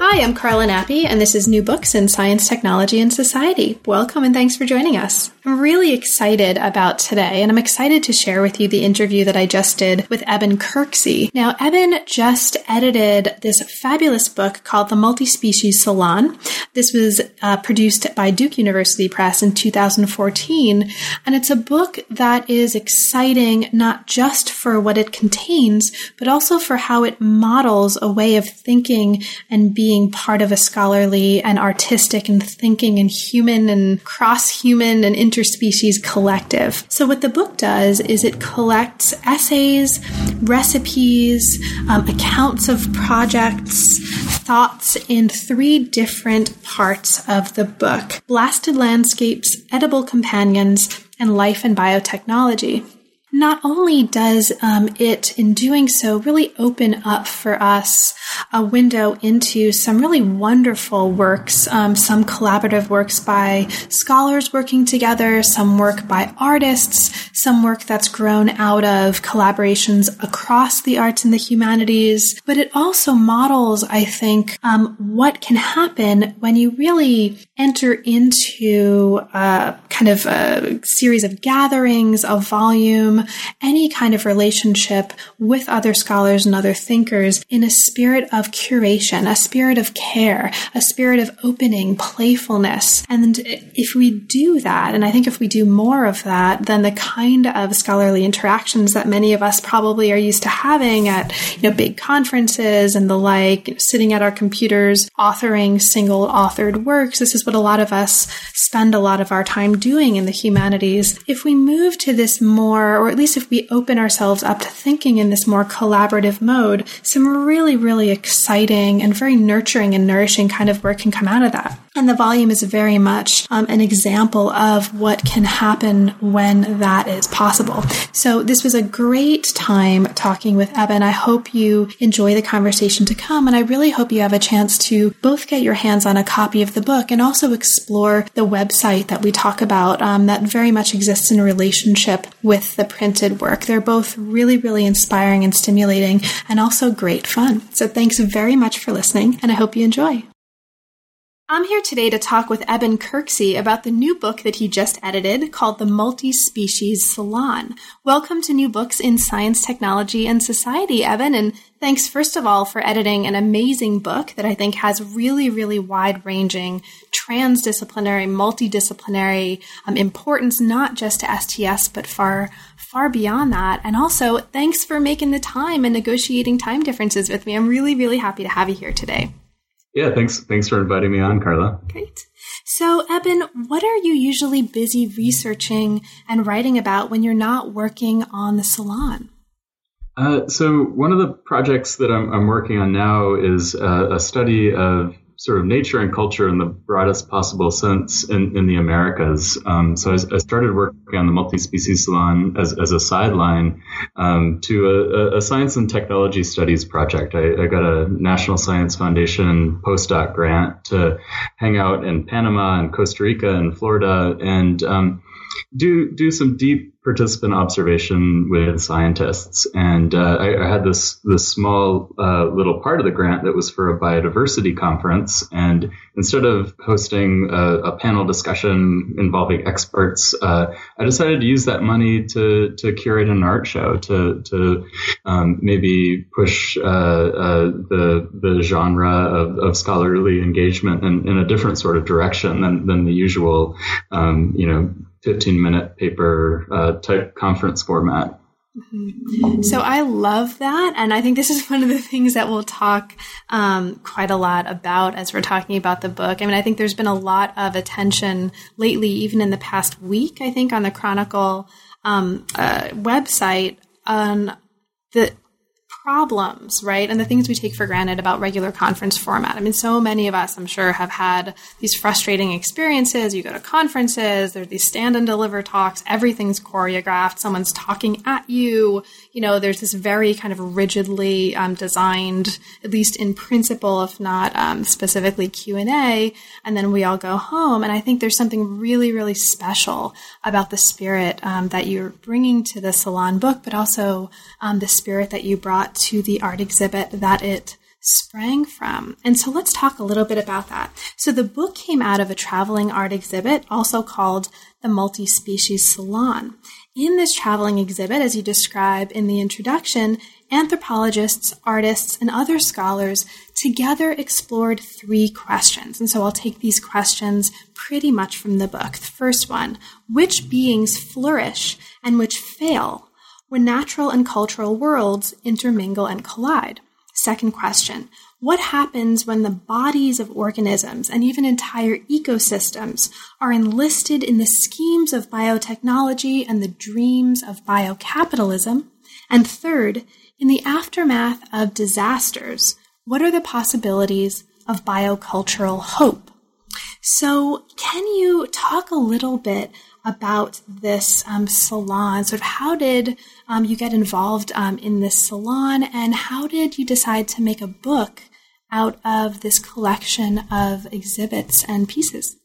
Hi, I'm Carla Nappi, and this is New Books in Science, Technology, and Society. Welcome and thanks for joining us. I'm really excited about today, and I'm excited to share with you the interview that I just did with Eben Kirksey. Now, Eben just edited this fabulous book called The Multi-Species Salon. This was uh, produced by Duke University Press in 2014, and it's a book that is exciting not just for what it contains, but also for how it models a way of thinking and being being part of a scholarly and artistic and thinking and human and cross human and interspecies collective. So, what the book does is it collects essays, recipes, um, accounts of projects, thoughts in three different parts of the book blasted landscapes, edible companions, and life and biotechnology. Not only does um, it, in doing so, really open up for us a window into some really wonderful works, um, some collaborative works by scholars working together, some work by artists, some work that's grown out of collaborations across the arts and the humanities. But it also models, I think, um, what can happen when you really enter into a kind of a series of gatherings, a volume, any kind of relationship with other scholars and other thinkers in a spirit of curation, a spirit of care, a spirit of opening, playfulness. And if we do that, and I think if we do more of that, then the kind of scholarly interactions that many of us probably are used to having at you know big conferences and the like, sitting at our computers, authoring single authored works. This is what a lot of us spend a lot of our time doing in the humanities. If we move to this more, or at least if we open ourselves up to thinking in this more collaborative mode, some really, really exciting and very nurturing and nourishing kind of work can come out of that. And the volume is very much um, an example of what can happen when that is possible. So this was a great time talking with Eben. I hope you enjoy the conversation to come. And I really hope you have a chance to both get your hands on a copy of the book and also explore the website that we talk about um, that very much exists in relationship with the printed work. They're both really, really inspiring and stimulating and also great fun. So thanks very much for listening and I hope you enjoy. I'm here today to talk with Eben Kirksey about the new book that he just edited called The Multi Species Salon. Welcome to New Books in Science, Technology, and Society, Eben, and thanks first of all for editing an amazing book that I think has really, really wide ranging, transdisciplinary, multidisciplinary um, importance, not just to STS, but far, far beyond that. And also, thanks for making the time and negotiating time differences with me. I'm really, really happy to have you here today. Yeah, thanks. Thanks for inviting me on, Carla. Great. So, Eben, what are you usually busy researching and writing about when you're not working on the salon? Uh, so, one of the projects that I'm, I'm working on now is uh, a study of sort of nature and culture in the broadest possible sense in, in the Americas. Um, so I, I, started working on the multi-species salon as, as a sideline um, to a, a, science and technology studies project. I, I, got a National Science Foundation postdoc grant to hang out in Panama and Costa Rica and Florida and um, do do some deep participant observation with scientists, and uh, I, I, had this this small uh, little part of the grant that was for a biodiversity conference. And instead of hosting a, a panel discussion involving experts, uh, I decided to use that money to to curate an art show to to um, maybe push uh, uh, the the genre of, of scholarly engagement in, in, a different sort of direction than than the usual, um, you know 15 minute paper uh, type conference format. Mm-hmm. So I love that. And I think this is one of the things that we'll talk um, quite a lot about as we're talking about the book. I mean, I think there's been a lot of attention lately, even in the past week, I think, on the Chronicle um, uh, website on the problems, right? And the things we take for granted about regular conference format. I mean, so many of us, I'm sure, have had these frustrating experiences. You go to conferences, there's these stand and deliver talks, everything's choreographed, someone's talking at you. You know, there's this very kind of rigidly um, designed, at least in principle, if not um, specifically Q and then we all go home. And I think there's something really, really special about the spirit um, that you're bringing to the Salon book, but also um, the spirit that you brought to the art exhibit that it sprang from. And so let's talk a little bit about that. So the book came out of a traveling art exhibit, also called the Multi Species Salon. In this traveling exhibit, as you describe in the introduction, anthropologists, artists, and other scholars together explored three questions. And so I'll take these questions pretty much from the book. The first one which beings flourish and which fail when natural and cultural worlds intermingle and collide? Second question What happens when the bodies of organisms and even entire ecosystems are enlisted in the schemes of biotechnology and the dreams of biocapitalism? And third, in the aftermath of disasters, what are the possibilities of biocultural hope? So, can you talk a little bit about this um, salon? Sort of how did um, you get involved um, in this salon, and how did you decide to make a book out of this collection of exhibits and pieces?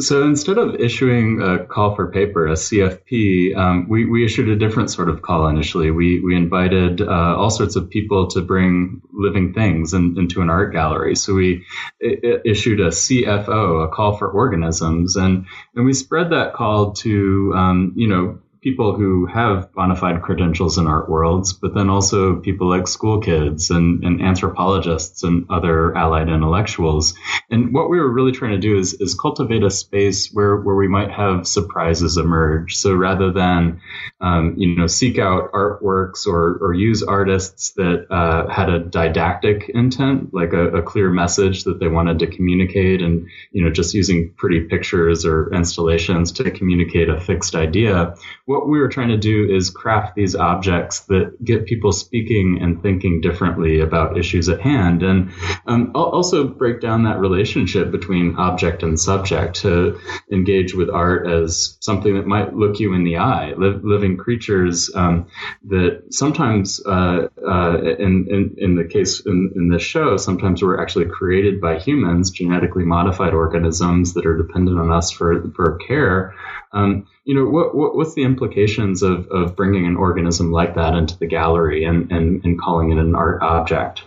So instead of issuing a call for paper, a CFP, um, we, we issued a different sort of call initially. We, we invited uh, all sorts of people to bring living things in, into an art gallery. So we I- issued a CFO, a call for organisms, and, and we spread that call to, um, you know, people who have bona fide credentials in art worlds, but then also people like school kids and, and anthropologists and other allied intellectuals. And what we were really trying to do is, is cultivate a space where, where we might have surprises emerge. So rather than, um, you know, seek out artworks or, or use artists that uh, had a didactic intent, like a, a clear message that they wanted to communicate and, you know, just using pretty pictures or installations to communicate a fixed idea what we were trying to do is craft these objects that get people speaking and thinking differently about issues at hand, and um, also break down that relationship between object and subject to engage with art as something that might look you in the eye, living creatures um, that sometimes, uh, uh, in, in, in the case in, in this show, sometimes were actually created by humans, genetically modified organisms that are dependent on us for for care. Um, you know, what, what, what's the implications of, of bringing an organism like that into the gallery and, and, and calling it an art object?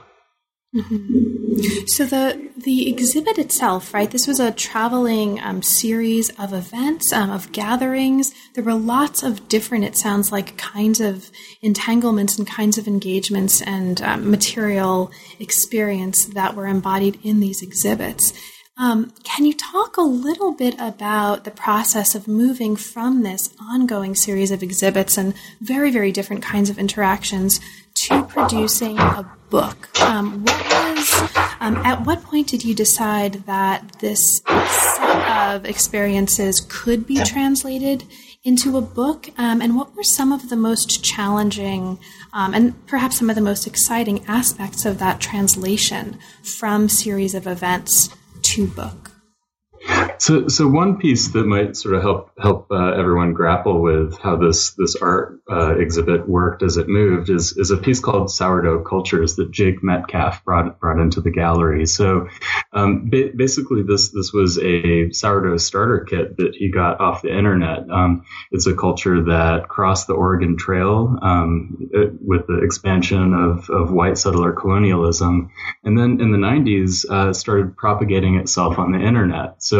Mm-hmm. So the the exhibit itself, right? This was a traveling um, series of events, um, of gatherings. There were lots of different, it sounds like, kinds of entanglements and kinds of engagements and um, material experience that were embodied in these exhibits. Um, can you talk a little bit about the process of moving from this ongoing series of exhibits and very, very different kinds of interactions to producing a book? Um, what was, um, at what point did you decide that this set of experiences could be translated into a book? Um, and what were some of the most challenging um, and perhaps some of the most exciting aspects of that translation from series of events to book? So, so one piece that might sort of help help uh, everyone grapple with how this this art uh, exhibit worked as it moved is is a piece called Sourdough Cultures that Jake Metcalf brought brought into the gallery. So, um, ba- basically, this this was a sourdough starter kit that he got off the internet. Um, it's a culture that crossed the Oregon Trail um, it, with the expansion of of white settler colonialism, and then in the 90s uh, started propagating itself on the internet. So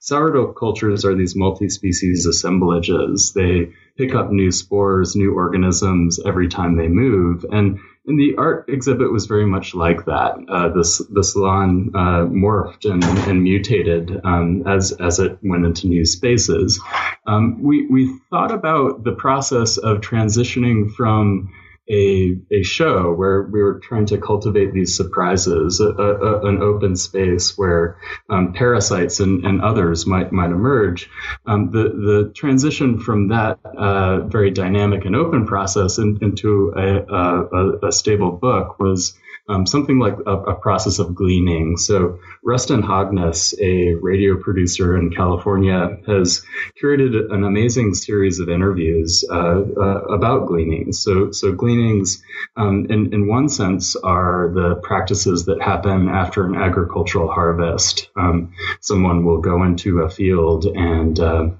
sourdough cultures are these multi-species assemblages. They pick up new spores, new organisms every time they move. And, and the art exhibit was very much like that. Uh, this the salon uh, morphed and, and mutated um, as as it went into new spaces. Um, we we thought about the process of transitioning from a, a show where we were trying to cultivate these surprises, a, a, an open space where um, parasites and, and, others might might emerge. Um, the the transition from that uh, very dynamic and open process in, into a, a, stable book was um, something like a, a, process of gleaning. So Rusten Hogness, a radio producer in California, has curated an amazing series of interviews uh, uh, about gleanings. So, so gleanings, um, in, in one sense, are the practices that happen after an agricultural harvest. Um, someone will go into a field and uh,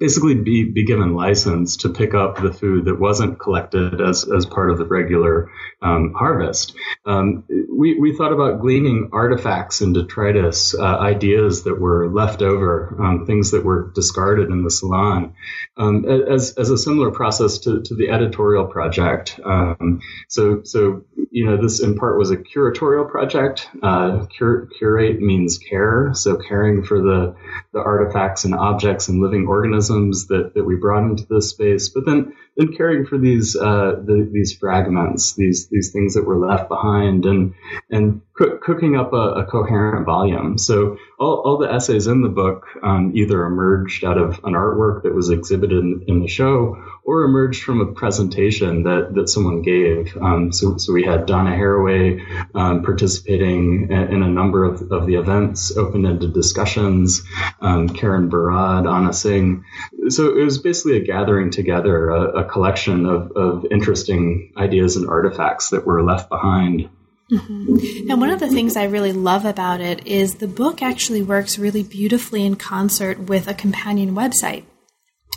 basically be, be given license to pick up the food that wasn't collected as, as part of the regular um, harvest. Um, we, we thought about gleaning artifacts and detritus, uh, ideas that were left over, um, things that were discarded in the salon, um, as, as a similar process to, to the editorial project. Um, so, so, you know, this in part was a curatorial project. Uh, cur- curate means care, so caring for the, the artifacts and objects and living organisms that, that we brought into this space, but then then caring for these uh, the, these fragments, these these things that were left behind, and and co- cooking up a, a, coherent volume. So all, all the essays in the book um, either emerged out of an artwork that was exhibited in, in, the show, or emerged from a presentation that that someone gave. Um, so so we had Donna Haraway um, participating in a number of, of the events, open-ended discussions. Um, Karen Barad, Anna Tsing. So it was basically a gathering together, a, a collection of, of interesting ideas and artifacts that were left behind. Mm-hmm. And one of the things I really love about it is the book actually works really beautifully in concert with a companion website.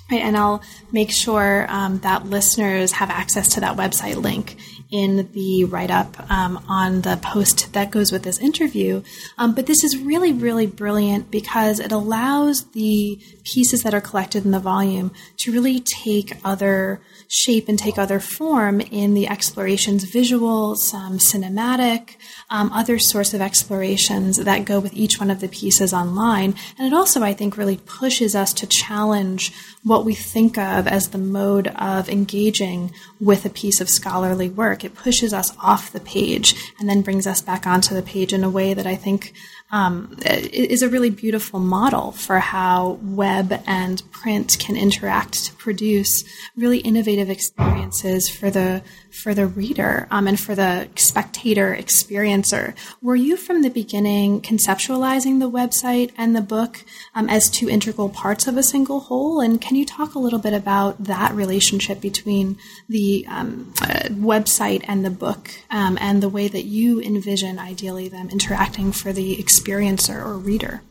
Right, and I'll make sure um, that listeners have access to that website link in the write up um, on the post that goes with this interview. Um, but this is really, really brilliant because it allows the pieces that are collected in the volume to really take other shape and take other form in the explorations, visuals, um, cinematic, um, other sorts of explorations that go with each one of the pieces online. And it also, I think, really pushes us to challenge what we think of as the mode of engaging with a piece of scholarly work. It pushes us off the page and then brings us back onto the page in a way that I think um, is a really beautiful model for how web and print can interact to produce really innovative experiences for the for the reader um, and for the spectator experiencer. Were you from the beginning conceptualizing the website and the book um, as two integral parts of a single whole? And can you talk a little bit about that relationship between the um, uh, website and the book um, and the way that you envision ideally them interacting for the experiencer or reader?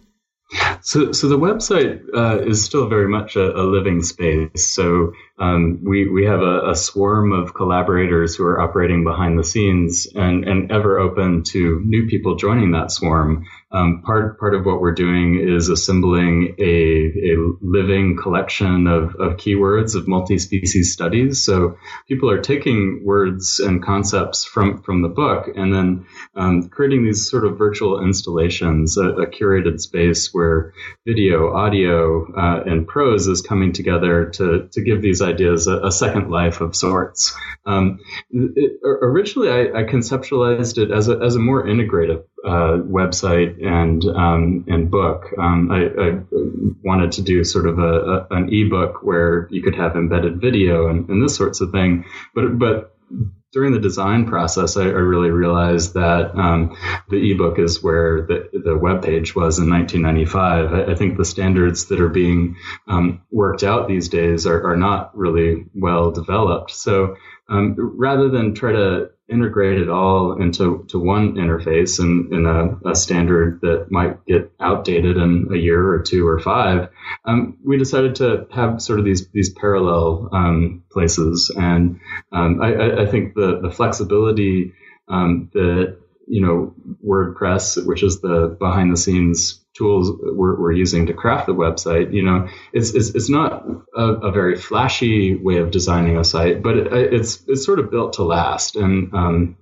So, so the website uh, is still very much a, a living space. So um, we we have a, a, swarm of collaborators who are operating behind the scenes and, and ever open to new people joining that swarm. Um, part part of what we're doing is assembling a, a living collection of, of keywords of multi-species studies. So people are taking words and concepts from from the book and then um, creating these sort of virtual installations, a, a curated space where video, audio, uh, and prose is coming together to to give these ideas a, a second life of sorts. Um, it, originally, I, I, conceptualized it as a, as a more integrative uh, website and um, and book. Um, I, I, wanted to do sort of a, a, an ebook where you could have embedded video and, and this sorts of thing, but but during the design process, I, I really realized that um, the ebook is where the, the web page was in 1995. I, I think the standards that are being um, worked out these days are, are not really well developed. So um, rather than try to integrate it all into to one interface and in a, a, standard that might get outdated in a year or two or five, um, we decided to have sort of these these parallel um, places. And um, I, I, think the the flexibility um, that you know WordPress, which is the behind the scenes tools we're, we're, using to craft the website, you know, it's, it's, it's not a, a, very flashy way of designing a site, but it, it's, it's sort of built to last. And, um,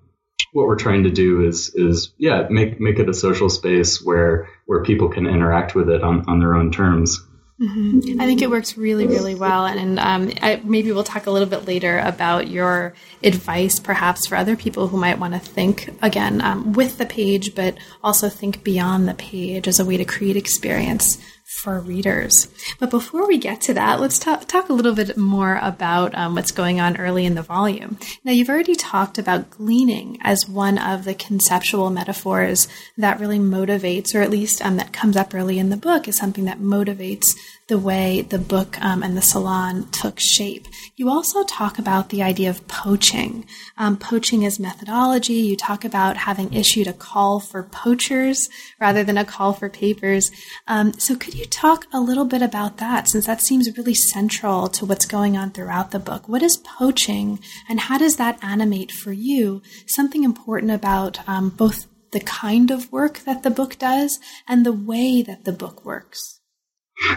what we're trying to do is, is, yeah, make, make it a social space where, where people can interact with it on, on their own terms. Mm-hmm. I think it works really, really well. And, um, I, maybe we'll talk a little bit later about your advice, perhaps, for other people who might want to think again um, with the page, but also think beyond the page as a way to create experience for readers. But before we get to that, let's talk, talk a little bit more about um, what's going on early in the volume. Now, you've already talked about gleaning as one of the conceptual metaphors that really motivates, or at least um, that comes up early in the book, is something that motivates the way the book um, and the salon took shape. You also talk about the idea of poaching. Um, poaching is methodology. You talk about having issued a call for poachers rather than a call for papers. Um, so, could you talk a little bit about that since that seems really central to what's going on throughout the book? What is poaching and how does that animate for you something important about um, both the kind of work that the book does and the way that the book works?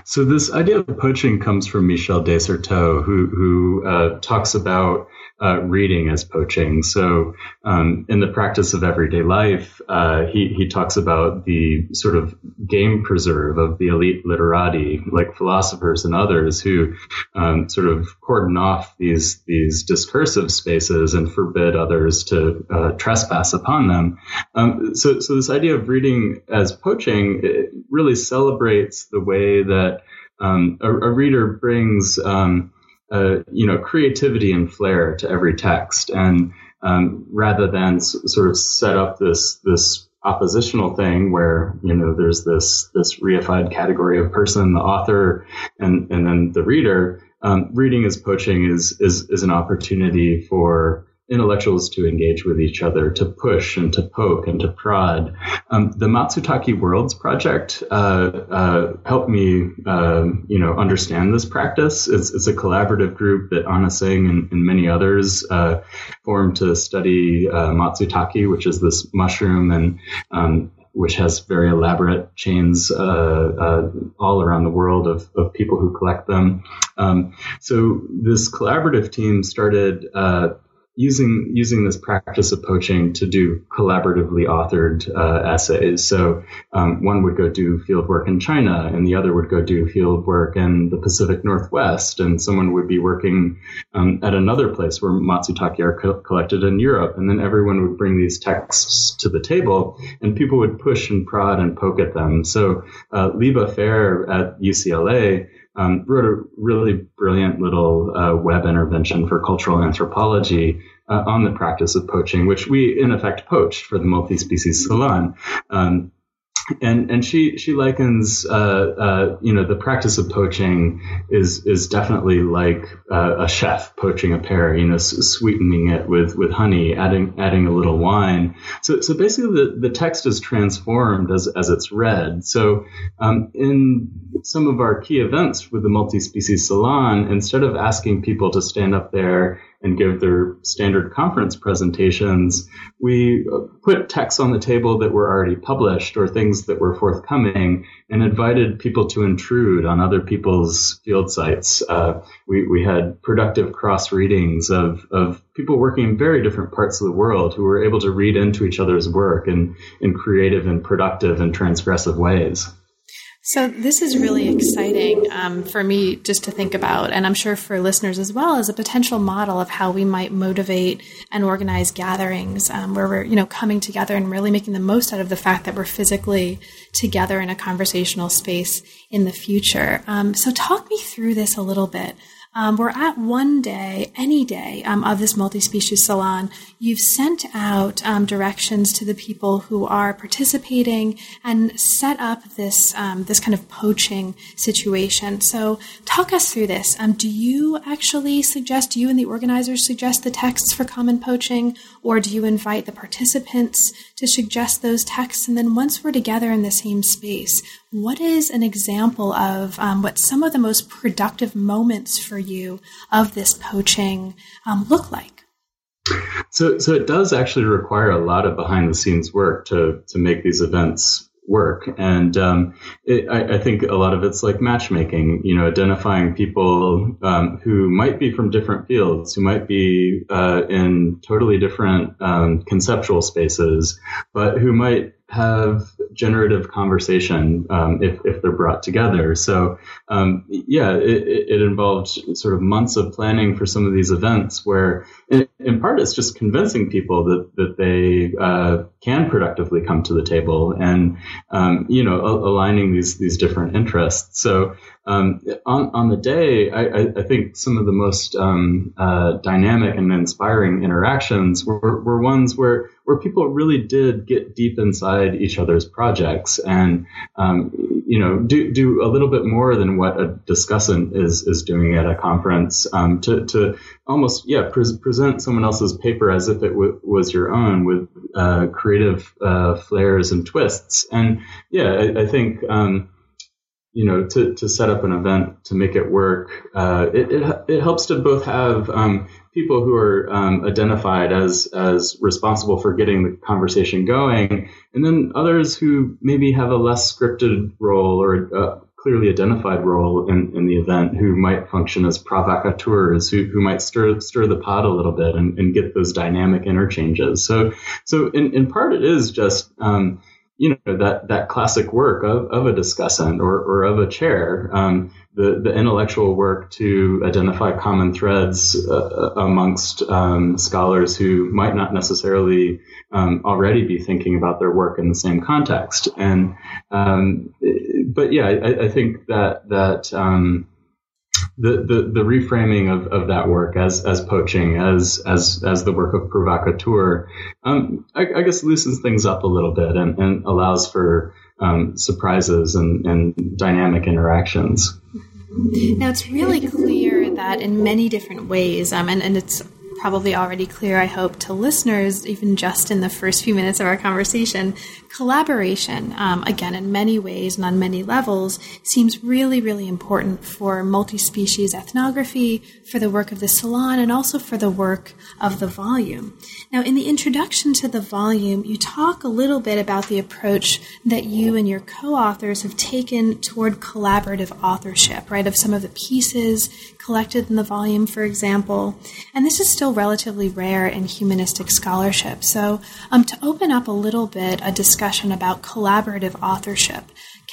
So this idea of poaching comes from Michel de Certeau, who who uh, talks about uh, reading as poaching. So, um, in the practice of everyday life, uh, he he talks about the sort of game preserve of the elite literati, like philosophers and others, who um, sort of cordon off these these discursive spaces and forbid others to uh, trespass upon them. Um, so, so this idea of reading as poaching really celebrates the way that um, a, a, reader brings um, uh, you know, creativity and flair to every text, and um, rather than s- sort of set up this this oppositional thing where you know there's this this reified category of person, the author, and and then the reader. Um, reading as poaching is is is an opportunity for intellectuals to engage with each other, to push and to poke and to prod. Um, the Matsutake Worlds project uh, uh, helped me, uh, you know, understand this practice. It's, it's, a collaborative group that Anna Tsing and, and many others uh, formed to study uh, Matsutake, which is this mushroom and um, which has very elaborate chains uh, uh, all around the world of, of people who collect them. Um, so this collaborative team started uh, using using this practice of poaching to do collaboratively authored uh, essays. So um, one would go do field work in China, and the other would go do field work in the Pacific Northwest, and someone would be working um, at another place where Matsutake are co- collected in Europe, and then everyone would bring these texts to the table, and people would push and prod and poke at them. So uh, Lieba Faier at UCLA um, wrote a really brilliant little uh, web intervention for cultural anthropology uh, on the practice of poaching, which we in effect poached for the multi-species salon. Um, and and she she likens uh, uh, you know the practice of poaching is is definitely like uh, a chef poaching a pear you know sweetening it with with honey adding adding a little wine. So so basically the, the text is transformed as as it's read. So um, in some of our key events with the multi-species salon instead of asking people to stand up there and give their standard conference presentations, we put texts on the table that were already published or things that were forthcoming and invited people to intrude on other people's field sites. Uh, we, we had productive cross readings of, of people working in very different parts of the world who were able to read into each other's work in, in creative and productive and transgressive ways. So this is really exciting um, for me just to think about, and I'm sure for listeners as well, as a potential model of how we might motivate and organize gatherings um, where we're, you know, coming together and really making the most out of the fact that we're physically together in a conversational space in the future. Um, so talk me through this a little bit. Um, we're at one day, any day um, of this multi species salon. You've sent out um, directions to the people who are participating and set up this um, this kind of poaching situation. So, talk us through this. Um, do you actually suggest? You and the organizers suggest the texts for common poaching, or do you invite the participants to suggest those texts? And then once we're together in the same space, what is an example of um, what some of the most productive moments for you of this poaching um, look like? So, so it does actually require a lot of behind the scenes work to to make these events work, and um, it, I, I, think a lot of it's like matchmaking. You know, identifying people um, who might be from different fields, who might be uh, in totally different um, conceptual spaces, but who might have generative conversation um, if, if they're brought together. So, um, yeah, it, it, involved sort of months of planning for some of these events where, in, part, it's just convincing people that, that they uh, can productively come to the table and, um, you know, aligning these, these different interests. So, um, on, on the day, I, I, think some of the most um, uh, dynamic and inspiring interactions were, were ones where, where people really did get deep inside each other's projects and um, you know do, do a little bit more than what a discussant is, is doing at a conference um, to, to almost yeah pre- present someone else's paper as if it w- was your own with uh, creative uh, flares and twists. And yeah I, I think um, you know, to, to set up an event to make it work, uh, it, it, it, helps to both have um, people who are um, identified as as responsible for getting the conversation going, and then others who maybe have a less scripted role or a clearly identified role in, in the event, who might function as provocateurs, who, who might stir stir the pot a little bit and, and get those dynamic interchanges. So so in, in part it is just um, you know that that classic work of, of a discussant or, or of a chair um, the the intellectual work to identify common threads uh, amongst um, scholars who might not necessarily um, already be thinking about their work in the same context. And um, but yeah I, I, think that that um, the, the, the reframing of, of that work as as poaching as as as the work of provocateur, um, I, I, guess loosens things up a little bit and, and allows for um, surprises and, and dynamic interactions. Now it's really clear that in many different ways, um, and, and it's probably already clear, I hope, to listeners, even just in the first few minutes of our conversation, collaboration, um, again, in many ways and on many levels, seems really, really important for multi species ethnography, for the work of the salon, and also for the work of the volume. Now, in the introduction to the volume, you talk a little bit about the approach that you and your co authors have taken toward collaborative authorship, right, of some of the pieces collected in the volume, for example. And this is still relatively rare in humanistic scholarship. So, um, to open up a little bit a discussion about collaborative authorship,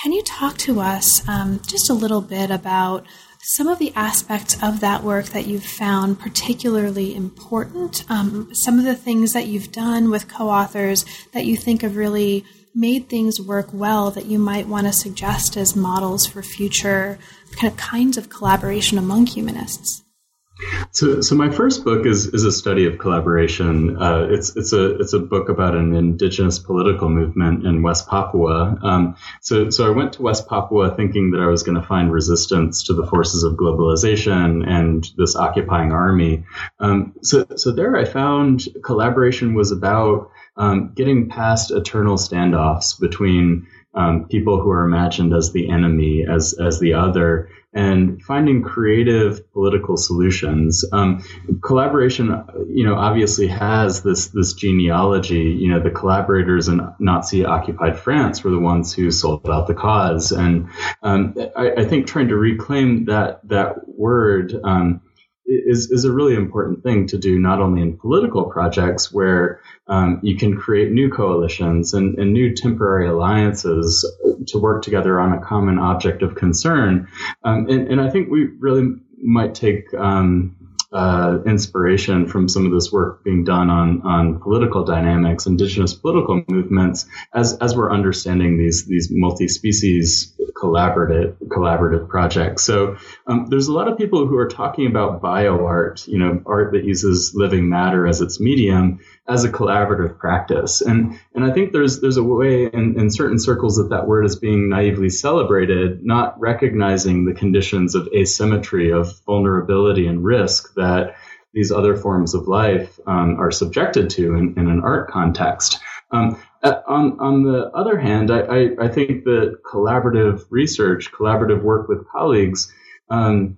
can you talk to us um, just a little bit about some of the aspects of that work that you've found particularly important, um, some of the things that you've done with co authors that you think have really made things work well that you might want to suggest as models for future kinds of collaboration among humanists? So, so my first book is is a study of collaboration. Uh, it's it's a it's a book about an indigenous political movement in West Papua. Um, so, so I went to West Papua thinking that I was going to find resistance to the forces of globalization and this occupying army. Um, so, so there I found collaboration was about um, getting past eternal standoffs between um, people who are imagined as the enemy, as as the other, and finding creative political solutions. Um, collaboration, you know, obviously has this this genealogy. You know, the collaborators in Nazi-occupied France were the ones who sold out the cause, and um, I, I, think trying to reclaim that that word. Um, is, is a really important thing to do not only in political projects where um, you can create new coalitions and, and, new temporary alliances to work together on a common object of concern. Um, and, and, I think we really might take um, uh, inspiration from some of this work being done on on political dynamics, indigenous political movements, as as we're understanding these these multi species collaborative collaborative projects. So um, there's a lot of people who are talking about bioart, you know, art that uses living matter as its medium, as a collaborative practice. And and I think there's there's a way in, in certain circles that that word is being naively celebrated, not recognizing the conditions of asymmetry, of vulnerability and risk that these other forms of life um, are subjected to in, in, an art context. Um, uh, on, on the other hand, I, I, I, think that collaborative research, collaborative work with colleagues, um,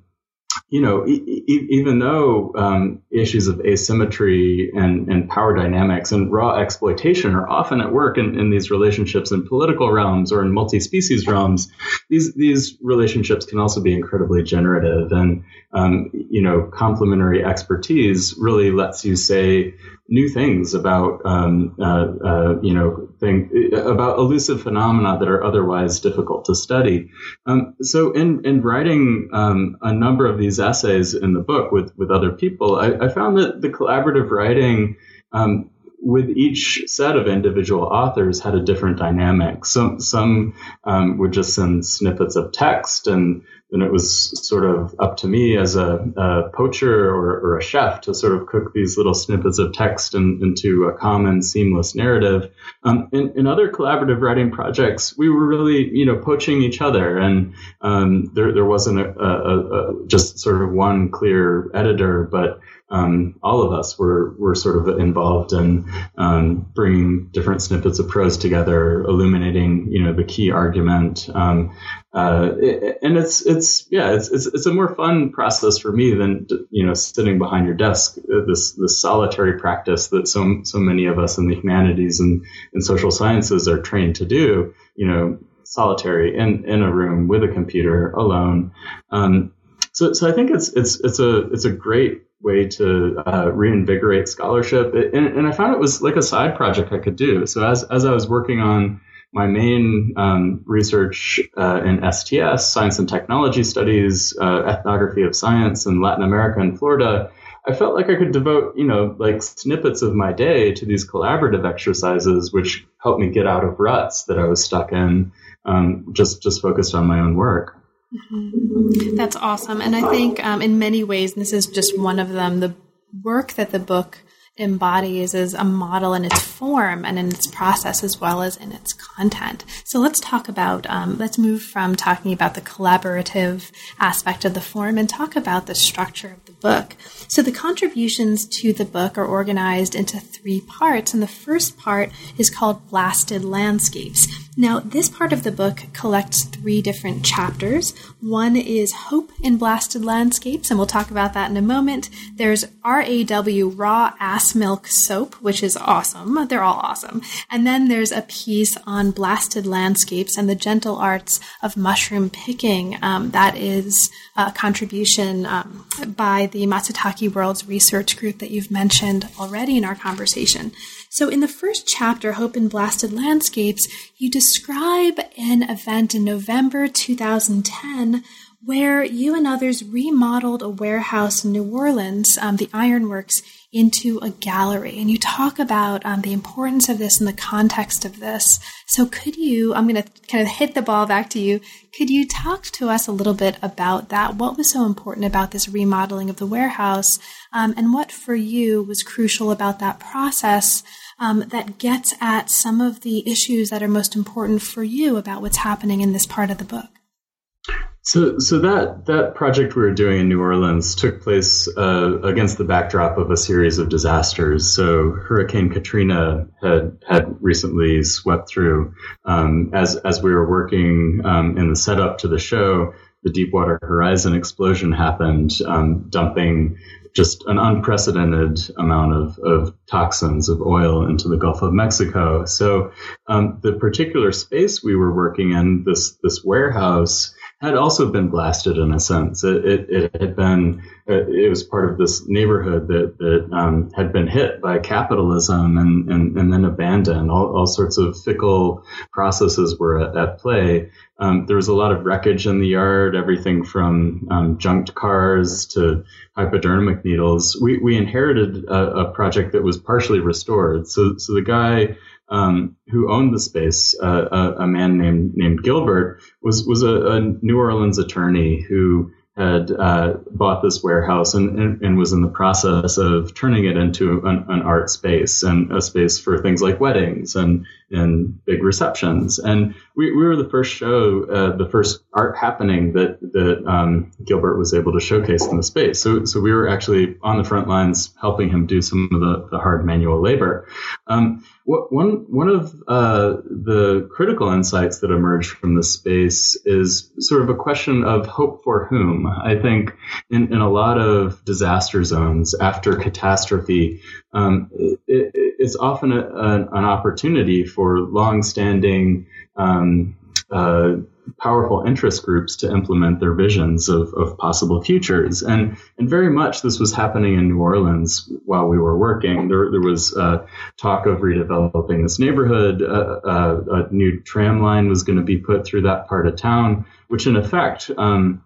you know, e- e- even though um, issues of asymmetry and, and power dynamics and raw exploitation are often at work in, in these relationships in political realms or in multi-species realms, these these relationships can also be incredibly generative. And um, you know, complementary expertise really lets you say new things about um, uh, uh, you know thing about elusive phenomena that are otherwise difficult to study. Um, so in in writing um, a number of these essays in the book with with other people, I, I found that the collaborative writing um, with each set of individual authors had a different dynamic. Some some um, would just send snippets of text, and then it was sort of up to me as a, a poacher or, or, a chef to sort of cook these little snippets of text in, into a common, seamless narrative. Um, in, in, other collaborative writing projects, we were really you know poaching each other, and um, there there wasn't a, a, a, just sort of one clear editor, but um, all of us were were sort of involved in um, bringing different snippets of prose together, illuminating you know the key argument. Um, uh, and it's it's yeah it's, it's it's a more fun process for me than you know sitting behind your desk uh, this this solitary practice that so so many of us in the humanities and, and social sciences are trained to do you know solitary in in a room with a computer alone um, so so I think it's it's it's a it's a great way to uh, reinvigorate scholarship. And, and, I found it was like a side project I could do. So as, as I was working on my main um, research uh, in STS, science and technology studies, uh, ethnography of science in Latin America and Florida, I felt like I could devote, you know, like snippets of my day to these collaborative exercises, which helped me get out of ruts that I was stuck in, um, just just focused on my own work. Mm-hmm. That's awesome. And I think um, in many ways, this is just one of them, the work that the book embodies is a model in its form and in its process as well as in its content. So let's talk about, um, let's move from talking about the collaborative aspect of the form and talk about the structure of the book. So the contributions to the book are organized into three parts, and the first part is called Blasted Landscapes. Now, this part of the book collects three different chapters. One is Hope in Blasted Landscapes, and we'll talk about that in a moment. There's RAW, Raw Ass Milk Soap, which is awesome. They're all awesome. And then there's a piece on blasted landscapes and the gentle arts of mushroom picking. Um, that is a contribution um, by the Matsutake Worlds research group that you've mentioned already in our conversation. So, in the first chapter, Hope in Blasted Landscapes, you describe an event in November 2010 where you and others remodeled a warehouse in New Orleans, um, the Ironworks, into a gallery. And you talk about um, the importance of this in the context of this. So, could you, I'm going to kind of hit the ball back to you. Could you talk to us a little bit about that? What was so important about this remodeling of the warehouse? Um, and what for you was crucial about that process? Um, that gets at some of the issues that are most important for you about what's happening in this part of the book. So, so that that project we were doing in New Orleans took place uh, against the backdrop of a series of disasters. So, Hurricane Katrina had had recently swept through. Um, as as we were working um, in the setup to the show, the Deepwater Horizon explosion happened, um, dumping just an unprecedented amount of, of toxins of oil into the Gulf of Mexico. So um, the particular space we were working in, this this warehouse, had also been blasted in a sense. It, it, it had been uh, it was part of this neighborhood that that um, had been hit by capitalism and and, and then abandoned. All, all sorts of fickle processes were at, at play. Um, there was a lot of wreckage in the yard, everything from um, junked cars to hypodermic needles. We we inherited a, a project that was partially restored. So so the guy um, who owned the space, uh, a, a, man named named Gilbert, was was a, a New Orleans attorney who had uh, bought this warehouse and, and, and, was in the process of turning it into an, an, art space and a space for things like weddings and and big receptions. And we, we were the first show, uh, the first art happening that that um, Gilbert was able to showcase in the space. So so we were actually on the front lines helping him do some of the, the hard manual labor. Um, one one of uh, the critical insights that emerged from this space is sort of a question of hope for whom. I think in, in a lot of disaster zones after catastrophe, um, it, it's often a, an, an, opportunity for long-standing um, uh, powerful interest groups to implement their visions of, of possible futures. And, and very much this was happening in New Orleans while we were working. There, there was uh, talk of redeveloping this neighborhood. Uh, uh, a new tram line was going to be put through that part of town, which in effect, um,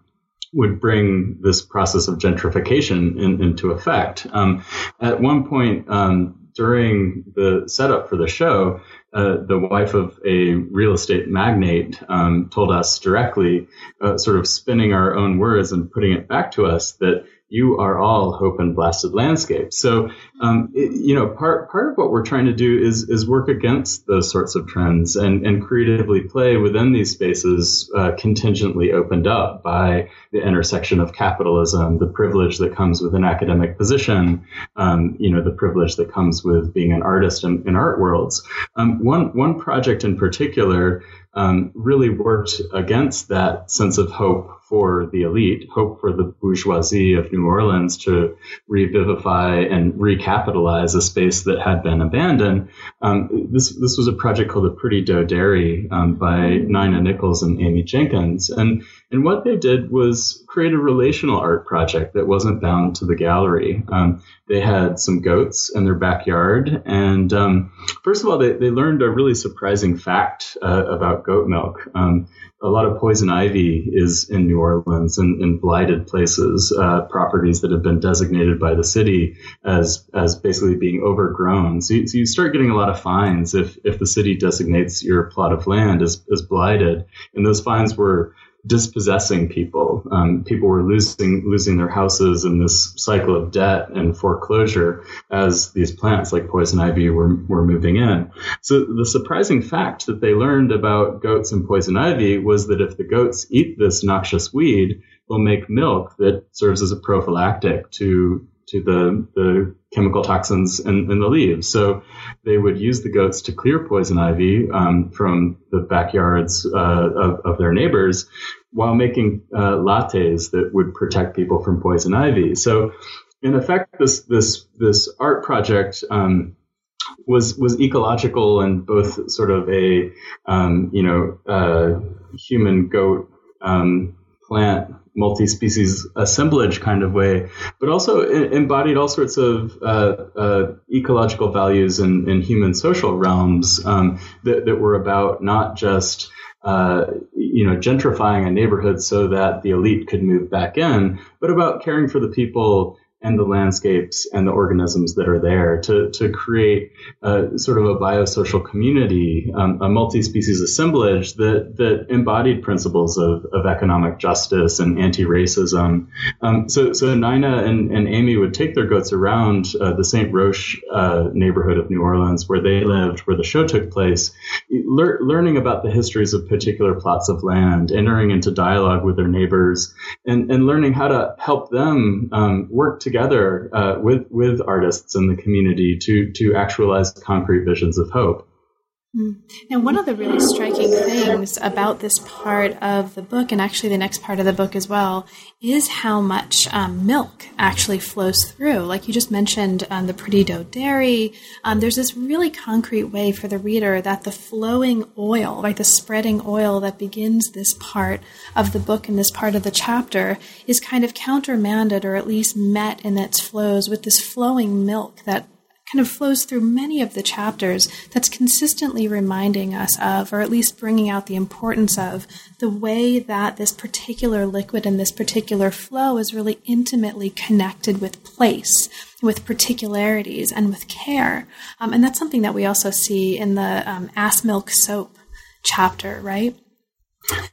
would bring this process of gentrification in, into effect. Um, at one point um, during the setup for the show, uh, the wife of a real estate magnate um, told us directly, uh, sort of spinning our own words and putting it back to us, that you are all hope and blasted landscape. So, um, it, you know, part part of what we're trying to do is is work against those sorts of trends and and creatively play within these spaces uh, contingently opened up by the intersection of capitalism, the privilege that comes with an academic position, um, you know, the privilege that comes with being an artist in, in art worlds. Um, one one project in particular um, really worked against that sense of hope for the elite, hope for the bourgeoisie of New Orleans to revivify and recapitalize a space that had been abandoned. Um, this this was a project called the Pretty Doe Dairy um, by Nina Nichols and Amy Jenkins, and and what they did was create a relational art project that wasn't bound to the gallery. Um, they had some goats in their backyard. And um, first of all, they, they learned a really surprising fact uh, about goat milk. Um, a lot of poison ivy is in New Orleans and in blighted places, uh, properties that have been designated by the city as as basically being overgrown. So you, so you, start getting a lot of fines if if the city designates your plot of land as, as blighted, and those fines were dispossessing people. Um, people were losing losing their houses in this cycle of debt and foreclosure as these plants like poison ivy were, were moving in. So the surprising fact that they learned about goats and poison ivy was that if the goats eat this noxious weed, they'll make milk that serves as a prophylactic to to the, the chemical toxins in, in, the leaves. So they would use the goats to clear poison ivy um, from the backyards uh, of, of, their neighbors while making uh, lattes that would protect people from poison ivy. So in effect, this this this art project um, was was ecological and both sort of a um, you know uh, human goat um, plant multi-species assemblage kind of way, but also embodied all sorts of uh, uh, ecological values in, in, human social realms um, that, that, were about not just uh, you know gentrifying a neighborhood so that the elite could move back in, but about caring for the people and the landscapes and the organisms that are there to, to create a, sort of a biosocial community, um, a multi-species assemblage that, that embodied principles of, of economic justice and anti-racism. Um, so, so Nina and, and Amy would take their goats around uh, the St. Roch uh, neighborhood of New Orleans where they lived, where the show took place, lear- learning about the histories of particular plots of land, entering into dialogue with their neighbors, and, and learning how to help them um, work together together uh, with with artists in the community to to actualize concrete visions of hope. And hmm. one of the really striking things about this part of the book, and actually the next part of the book as well, is how much um, milk actually flows through. Like you just mentioned, um, the Pretty Doe Dairy. Um, there's this really concrete way for the reader that the flowing oil, right, the spreading oil that begins this part of the book and this part of the chapter, is kind of countermanded or at least met in its flows with this flowing milk that kind of flows through many of the chapters that's consistently reminding us of, or at least bringing out the importance of, the way that this particular liquid and this particular flow is really intimately connected with place, with particularities, and with care. Um, and that's something that we also see in the um, ass milk soap chapter, right?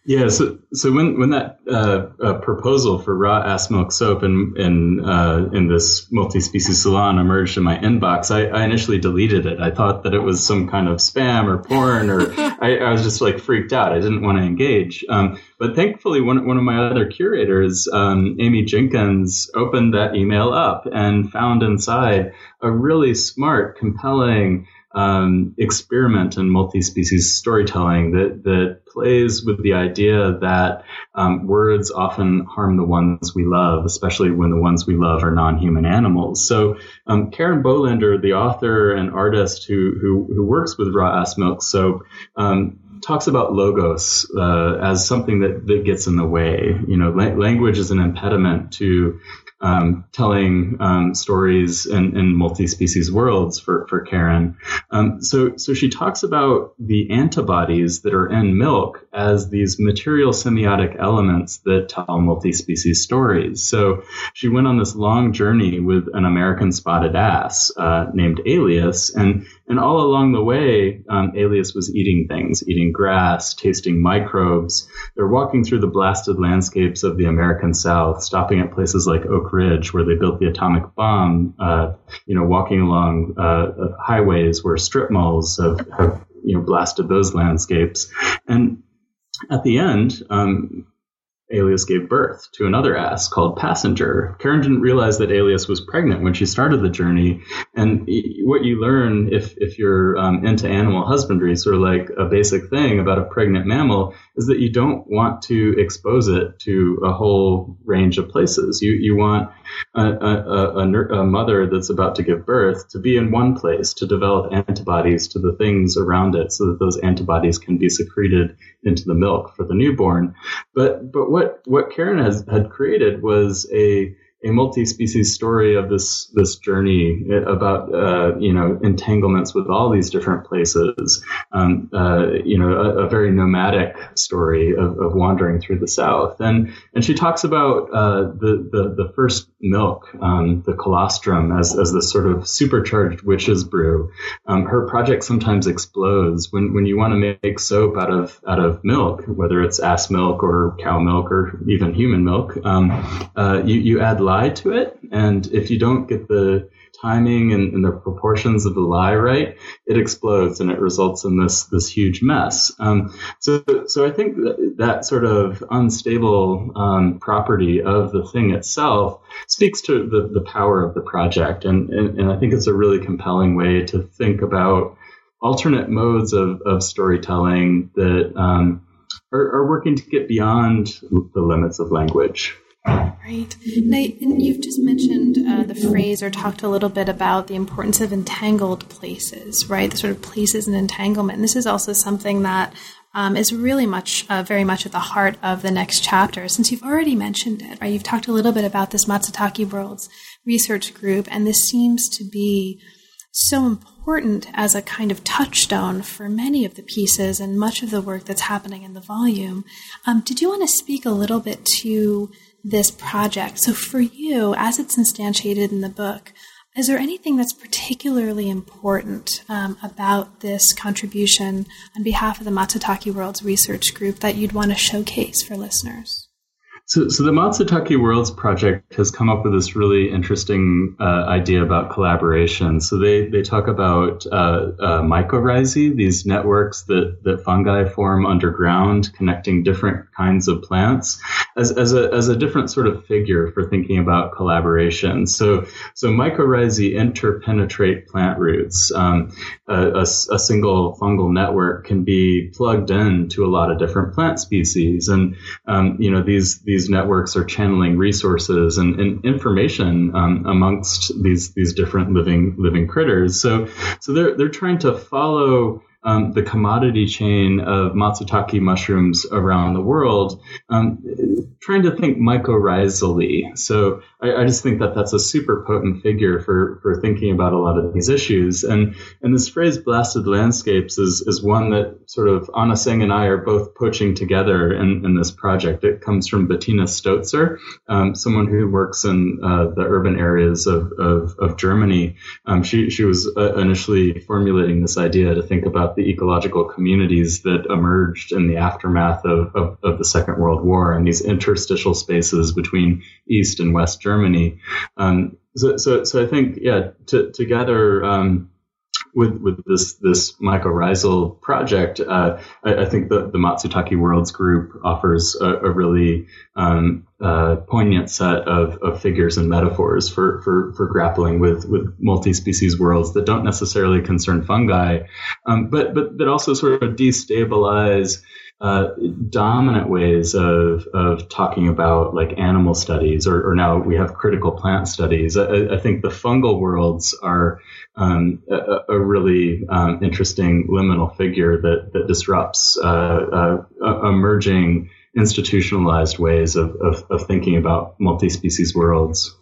Yeah, so, so when when that uh, uh, proposal for raw ass milk soap in in uh, in this multi-species salon emerged in my inbox, I, I, initially deleted it. I thought that it was some kind of spam or porn, or I, I was just like freaked out. I didn't want to engage. Um, but thankfully, one one of my other curators, um, Amy Jenkins, opened that email up and found inside a really smart, compelling um, experiment in multi-species storytelling that that plays with the idea that um, words often harm the ones we love, especially when the ones we love are non-human animals. So um, Karin Bolender, the author and artist who who, who works with raw ass milk soap, um, talks about logos uh, as something that, that gets in the way. You know, la- language is an impediment to um, telling um, stories in, in, multi-species worlds for, for Karin. Um, so, so she talks about the antibodies that are in milk as these material semiotic elements that tell multi-species stories. So she went on this long journey with an American spotted ass uh, named Alias, and and all along the way, um, Alias was eating things, eating grass, tasting microbes. They're walking through the blasted landscapes of the American South, stopping at places like Oak Ridge, where they built the atomic bomb. Uh, you know, walking along uh, highways where strip malls have, have you know blasted those landscapes, and at the end, um, Alias gave birth to another ass called Passenger. Karin didn't realize that Alias was pregnant when she started the journey. And what you learn if, if you're um, into animal husbandry, sort of like a basic thing about a pregnant mammal, is that you don't want to expose it to a whole range of places. You, you want a, a, a, a mother that's about to give birth to be in one place to develop antibodies to the things around it so that those antibodies can be secreted into the milk for the newborn. But, but what, what what Karin has, had created was a, a multi-species story of this this journey about uh, you know entanglements with all these different places. Um, uh, you know, a, a, very nomadic story of, of, wandering through the South, and and she talks about uh, the, the, the first milk, um, the colostrum, as as this sort of supercharged witch's brew. Um, her project sometimes explodes when when you want to make soap out of out of milk, whether it's ass milk or cow milk or even human milk. Um, uh, you you add lye to it. And if you don't get the timing and, and, the proportions of the lie right, it explodes and it results in this this huge mess. Um, so so I think that, that sort of unstable um, property of the thing itself speaks to the, the power of the project, and, and, and I think it's a really compelling way to think about alternate modes of, of storytelling that um, are, are working to get beyond the limits of language. Right. Now, you've just mentioned uh, the phrase or talked a little bit about the importance of entangled places, right? The sort of places and entanglement. And this is also something that um, is really much, uh, very much at the heart of the next chapter. Since you've already mentioned it, right? You've talked a little bit about this Matsutake Worlds research group, and this seems to be so important as a kind of touchstone for many of the pieces and much of the work that's happening in the volume. Um, did you want to speak a little bit to this project. So, for you, as it's instantiated in the book, is there anything that's particularly important um, about this contribution on behalf of the Matsutake Worlds Research Group that you'd want to showcase for listeners? So, so the Matsutake Worlds project has come up with this really interesting uh, idea about collaboration. So they, they talk about uh, uh, mycorrhizae, these networks that, that fungi form underground, connecting different kinds of plants, as, as, a, as a different sort of figure for thinking about collaboration. So, so mycorrhizae interpenetrate plant roots. Um, a, a, a single fungal network can be plugged in to a lot of different plant species, and um, you know these these these networks are channeling resources and, and information um, amongst these these different living living critters. So so they're they're trying to follow um, the commodity chain of matsutake mushrooms around the world, um, trying to think mycorrhizally. So I, I, just think that that's a super potent figure for, for thinking about a lot of these issues. And, and this phrase blasted landscapes is, is one that sort of Anna Tsing and I are both poaching together in, in this project. It comes from Bettina Stoetzer, um, someone who works in uh, the urban areas of, of, of Germany. Um, she, she was uh, initially formulating this idea to think about the ecological communities that emerged in the aftermath of, of, of, the Second World War and these interstitial spaces between East and West Germany. Um, so, so, so I think, yeah, to, together, um, with with this this mycorrhizal project, uh, I, I, think the the Matsutake Worlds group offers a, a really um, uh, poignant set of, of figures and metaphors for, for, for grappling with with multi-species worlds that don't necessarily concern fungi, um, but but that also sort of destabilize uh, dominant ways of of talking about like animal studies, or, or now we have critical plant studies. I, I think the fungal worlds are um, a, a, really um, interesting liminal figure that that disrupts uh, uh, emerging institutionalized ways of, of, of thinking about multi-species worlds.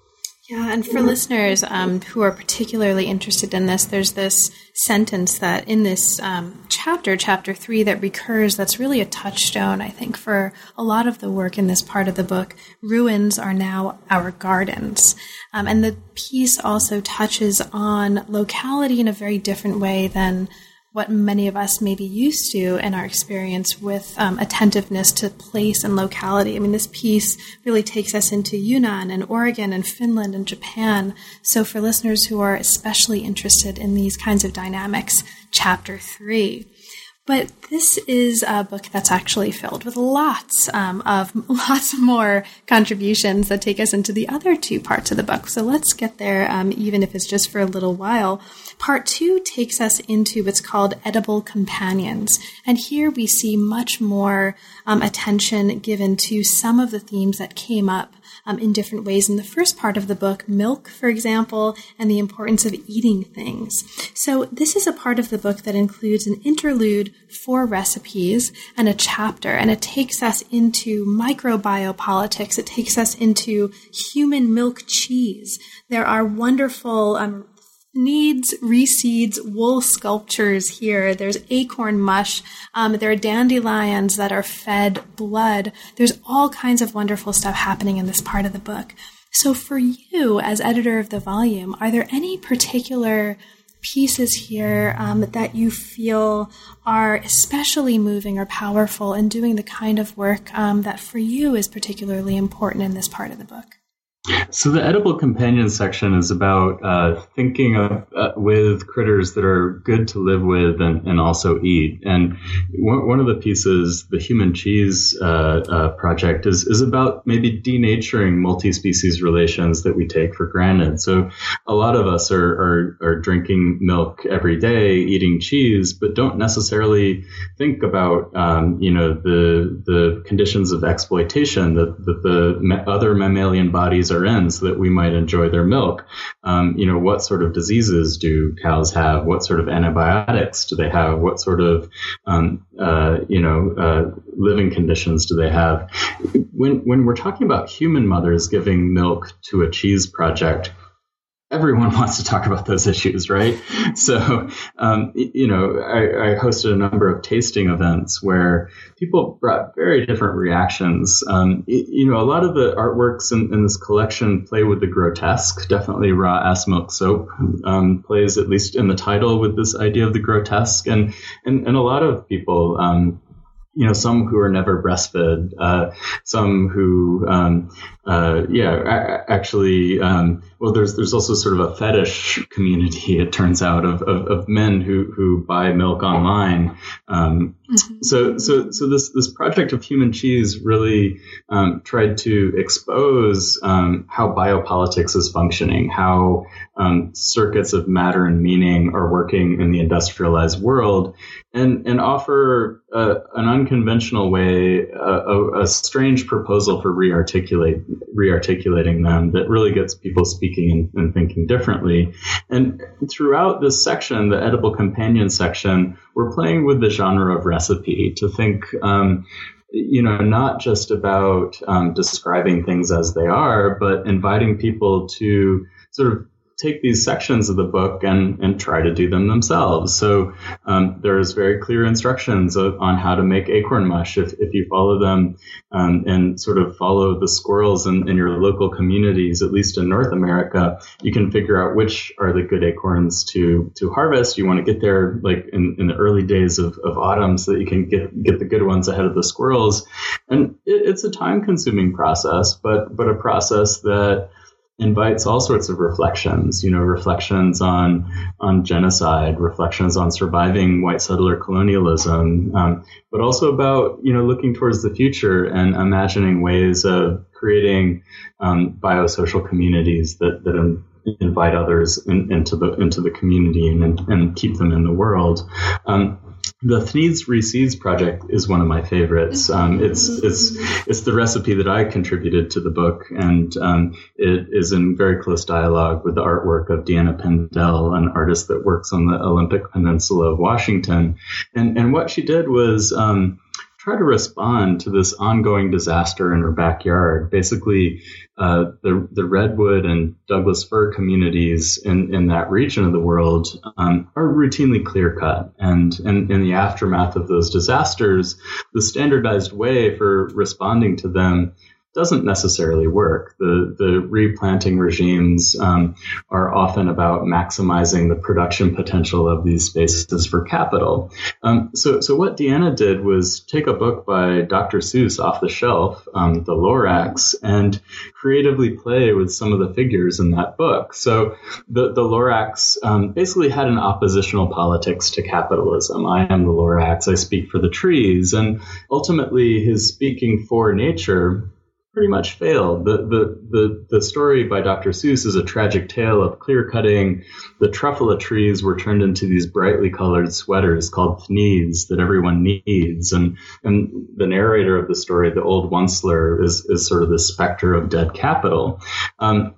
Yeah, and for listeners um, who are particularly interested in this, there's this sentence that in this um, chapter, chapter three, that recurs that's really a touchstone, I think, for a lot of the work in this part of the book. Ruins are now our gardens. Um, and the piece also touches on locality in a very different way than what many of us may be used to in our experience with um, attentiveness to place and locality. I mean, this piece really takes us into Yunnan and Oregon and Finland and Japan. So, for listeners who are especially interested in these kinds of dynamics, chapter three. But this is a book that's actually filled with lots um, of lots more contributions that take us into the other two parts of the book. So let's get there, um, even if it's just for a little while. Part two takes us into what's called edible companions, and here we see much more um, attention given to some of the themes that came up um, in different ways in the first part of the book, milk, for example, and the importance of eating things. So this is a part of the book that includes an interlude, four recipes, and a chapter, and it takes us into microbiopolitics. It takes us into human milk cheese. There are wonderful um, Thneeds, reseeds, wool sculptures here. There's acorn mush. Um, there are dandelions that are fed blood. There's all kinds of wonderful stuff happening in this part of the book. So, for you as editor of the volume, are there any particular pieces here um, that you feel are especially moving or powerful in doing the kind of work um, that for you is particularly important in this part of the book? So the edible companion section is about uh, thinking of, uh, with critters that are good to live with and, and also eat. And one, of the pieces, the human cheese uh, uh project, is is about maybe denaturing multi-species relations that we take for granted. So a lot of us are are, are drinking milk every day, eating cheese, but don't necessarily think about um, you know the the conditions of exploitation that, that the other mammalian bodies are in so that we might enjoy their milk. Um, you know, what sort of diseases do cows have? What sort of antibiotics do they have? What sort of, um, uh, you know, uh, living conditions do they have? When, when we're talking about human mothers giving milk to a cheese project, everyone wants to talk about those issues, right? So, um, you know, I, I, hosted a number of tasting events where people brought very different reactions. Um, you know, a lot of the artworks in, in, this collection play with the grotesque. Definitely, raw ass milk soap um, plays at least in the title with this idea of the grotesque, and and, and a lot of people um, you know, some who are never breastfed, uh, some who, um, uh, yeah, actually, um, well, there's there's also sort of a fetish community. It turns out of, of, of men who who buy milk online. Um, mm-hmm. So so so this this project of human cheese really um, tried to expose um, how biopolitics is functioning, how um, circuits of matter and meaning are working in the industrialized world, and and offer a, an unconventional way, a, a, strange proposal for rearticulate rearticulating them that really gets people speaking and, and thinking differently. And throughout this section, the edible companion section, we're playing with the genre of recipe to think. Um, you know, not just about um, describing things as they are, but inviting people to sort of take these sections of the book and, and try to do them themselves. So um, there's very clear instructions of, on how to make acorn mush if, if you follow them um, and sort of follow the squirrels in, in, your local communities, at least in North America, you can figure out which are the good acorns to to harvest. You want to get there like in, in the early days of, of autumn so that you can get get the good ones ahead of the squirrels. And it, it's a time consuming process, but but a process that invites all sorts of reflections, you know, reflections on on genocide, reflections on surviving white settler colonialism, um, but also about you know looking towards the future and imagining ways of creating um, biosocial communities that that invite others in, into the into the community and and keep them in the world. Um, the Thneeds Reseeds project is one of my favorites. Um, it's it's it's the recipe that I contributed to the book, and um, it is in very close dialogue with the artwork of Deanna Pindell, an artist that works on the Olympic Peninsula of Washington. And and what she did was um, try to respond to this ongoing disaster in her backyard. Basically, uh, the the redwood and Douglas fir communities in, in that region of the world um, are routinely clear cut, and, and in the aftermath of those disasters, the standardized way for responding to them doesn't necessarily work. The the replanting regimes um, are often about maximizing the production potential of these spaces for capital. Um, so so what Deanna did was take a book by Dr. Seuss off the shelf, um, The Lorax, and creatively play with some of the figures in that book. So the the Lorax um, basically had an oppositional politics to capitalism. I am the Lorax. I speak for the trees, and ultimately his speaking for nature pretty much failed. The, the, the, the story by Dr. Seuss is a tragic tale of clear cutting. The truffula trees were turned into these brightly colored sweaters called thneeds that everyone needs. And, and the narrator of the story, the old Onceler, is, is sort of the specter of dead capital. Um,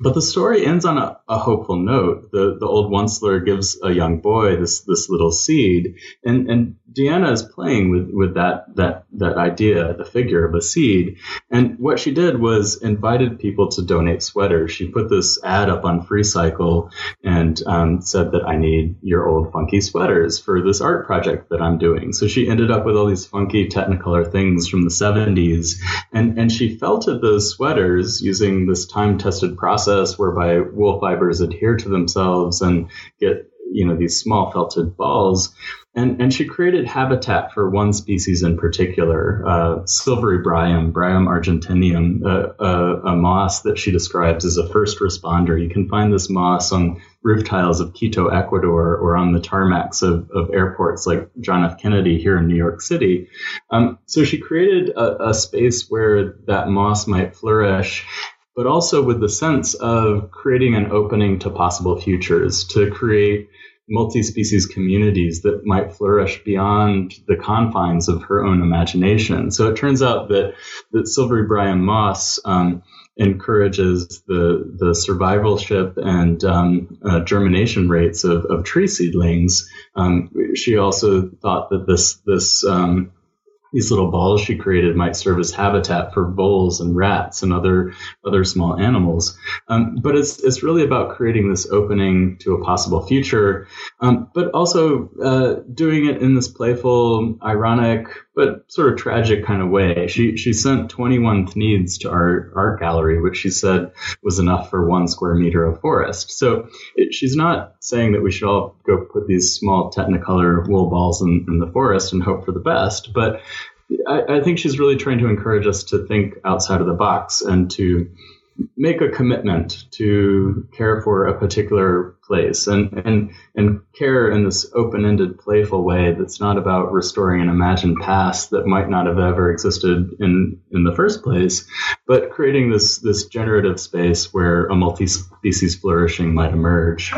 but the story ends on a, a, hopeful note. The the old Onceler gives a young boy this this little seed, and and Deanna is playing with with that that that idea, the figure of a seed. And what she did was invited people to donate sweaters. She put this ad up on FreeCycle and um, said that I need your old funky sweaters for this art project that I'm doing. So she ended up with all these funky Technicolor things from the 70s, and and she felted those sweaters using this time tested process whereby wool fibers adhere to themselves and get you know these small felted balls and, and she created habitat for one species in particular, uh, silvery bryum, Bryum argenteum, uh, a moss that she describes as a first responder. You can find this moss on roof tiles of Quito, Ecuador, or on the tarmacs of, of airports like John F. Kennedy here in New York City. Um, so she created a, a space where that moss might flourish but also with the sense of creating an opening to possible futures, to create multi-species communities that might flourish beyond the confines of her own imagination. So it turns out that that silvery bryum moss um, encourages the the survivalship and um, uh, germination rates of, of tree seedlings. Um, she also thought that this this um, these little balls she created might serve as habitat for voles and rats and other other small animals. Um, but it's it's really about creating this opening to a possible future, um, but also uh, doing it in this playful, ironic, but sort of tragic kind of way. She she sent 21 thneeds to our art gallery, which she said was enough for one square meter of forest. So it, she's not saying that we should all go put these small Technicolor wool balls in, in the forest and hope for the best, but I, I think she's really trying to encourage us to think outside of the box and to make a commitment to care for a particular place and, and, and care in this open-ended, playful way that's not about restoring an imagined past that might not have ever existed in, in the first place, but creating this, this generative space where a multi-species flourishing might emerge.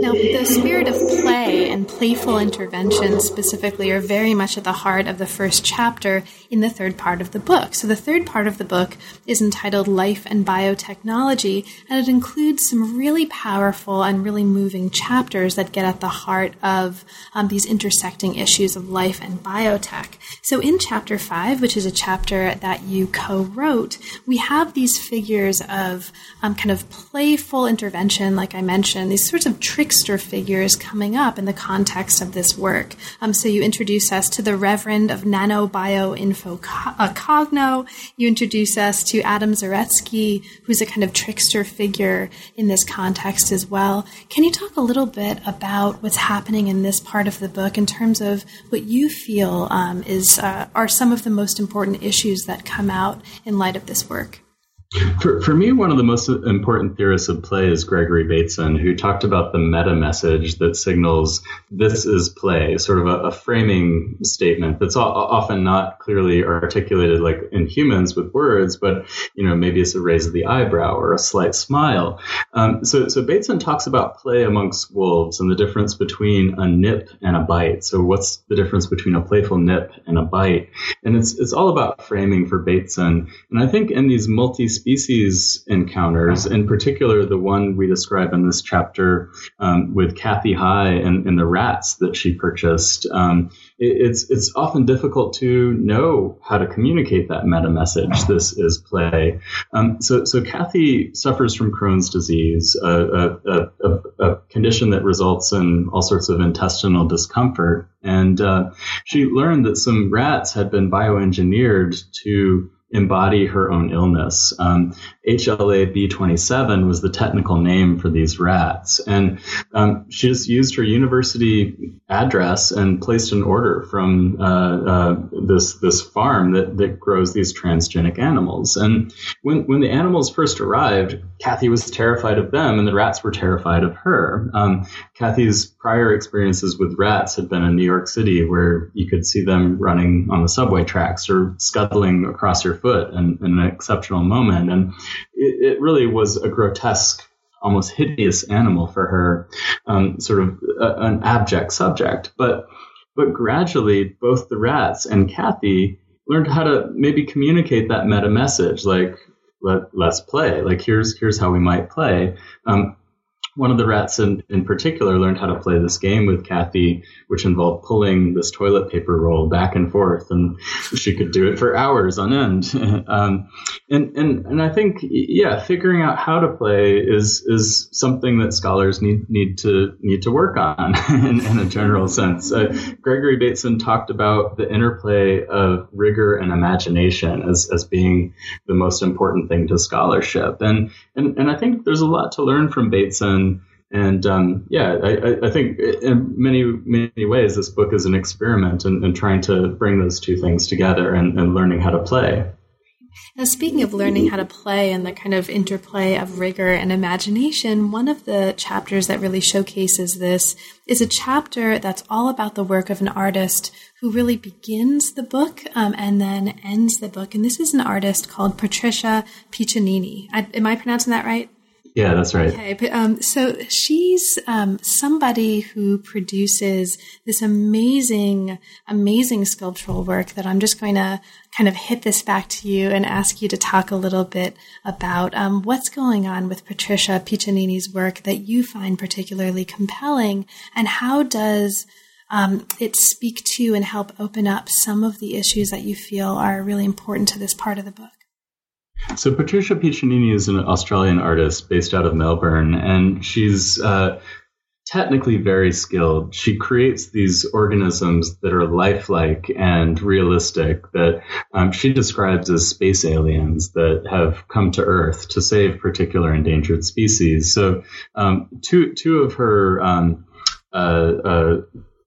Now, the spirit of play and playful intervention specifically are very much at the heart of the first chapter in the third part of the book. So, the third part of the book is entitled Life and Biotechnology, and it includes some really powerful and really moving chapters that get at the heart of um, these intersecting issues of life and biotech. So, in chapter five, which is a chapter that you co wrote, we have these figures of um, kind of playful intervention, like I mentioned, these sorts of trickster figures coming up in the context of this work. Um, so you introduce us to the Reverend of Nanobioinfo uh, Cogno. You introduce us to Adam Zaretsky, who's a kind of trickster figure in this context as well. Can you talk a little bit about what's happening in this part of the book in terms of what you feel um, is uh, are some of the most important issues that come out in light of this work? For, for me, one of the most important theorists of play is Gregory Bateson, who talked about the meta message that signals this is play, sort of a, a framing statement that's often not clearly articulated like in humans with words, but you know maybe it's a raise of the eyebrow or a slight smile. Um, so, so Bateson talks about play amongst wolves and the difference between a nip and a bite. So, what's the difference between a playful nip and a bite? And it's it's all about framing for Bateson. And I think in these multi species encounters, in particular the one we describe in this chapter um, with Kathy High and, and, the rats that she purchased, um, it, it's it's often difficult to know how to communicate that meta message. This is play. Um, so so Kathy suffers from Crohn's disease, a, a, a, a, condition that results in all sorts of intestinal discomfort, and uh, she learned that some rats had been bioengineered to embody her own illness. Um, HLA B27 was the technical name for these rats. And um, she just used her university address and placed an order from uh, uh, this, this farm that, that grows these transgenic animals. And when, when the animals first arrived, Kathy was terrified of them and the rats were terrified of her. Um, Kathy's prior experiences with rats had been in New York City where you could see them running on the subway tracks or scuttling across your foot in, in an exceptional moment. And it, it, really was a grotesque, almost hideous animal for her, um, sort of a, an abject subject. But, but gradually, both the rats and Kathy learned how to maybe communicate that meta message, like, let, let's play. Like, here's, here's how we might play. Um, one of the rats in, in particular learned how to play this game with Kathy, which involved pulling this toilet paper roll back and forth, and she could do it for hours on end. um, and, and and I think yeah, figuring out how to play is is something that scholars need need to need to work on in, in a general sense. Uh, Gregory Bateson talked about the interplay of rigor and imagination as as being the most important thing to scholarship, and and and I think there's a lot to learn from Bateson and um, yeah, I, I, think in many many ways this book is an experiment in, in trying to bring those two things together and, and learning how to play. Now, speaking of learning how to play and the kind of interplay of rigor and imagination, one of the chapters that really showcases this is a chapter that's all about the work of an artist who really begins the book um, and then ends the book. And this is an artist called Patricia Piccinini. I, am I pronouncing that right? Yeah, that's right. Okay, but, um, so she's um, somebody who produces this amazing, amazing sculptural work that I'm just going to kind of hit this back to you and ask you to talk a little bit about um, what's going on with Patricia Piccinini's work that you find particularly compelling, and how does um, it speak to and help open up some of the issues that you feel are really important to this part of the book? So Patricia Piccinini is an Australian artist based out of Melbourne, and she's uh, technically very skilled. She creates these organisms that are lifelike and realistic that um, she describes as space aliens that have come to Earth to save particular endangered species. So um, two two of her um, uh, uh,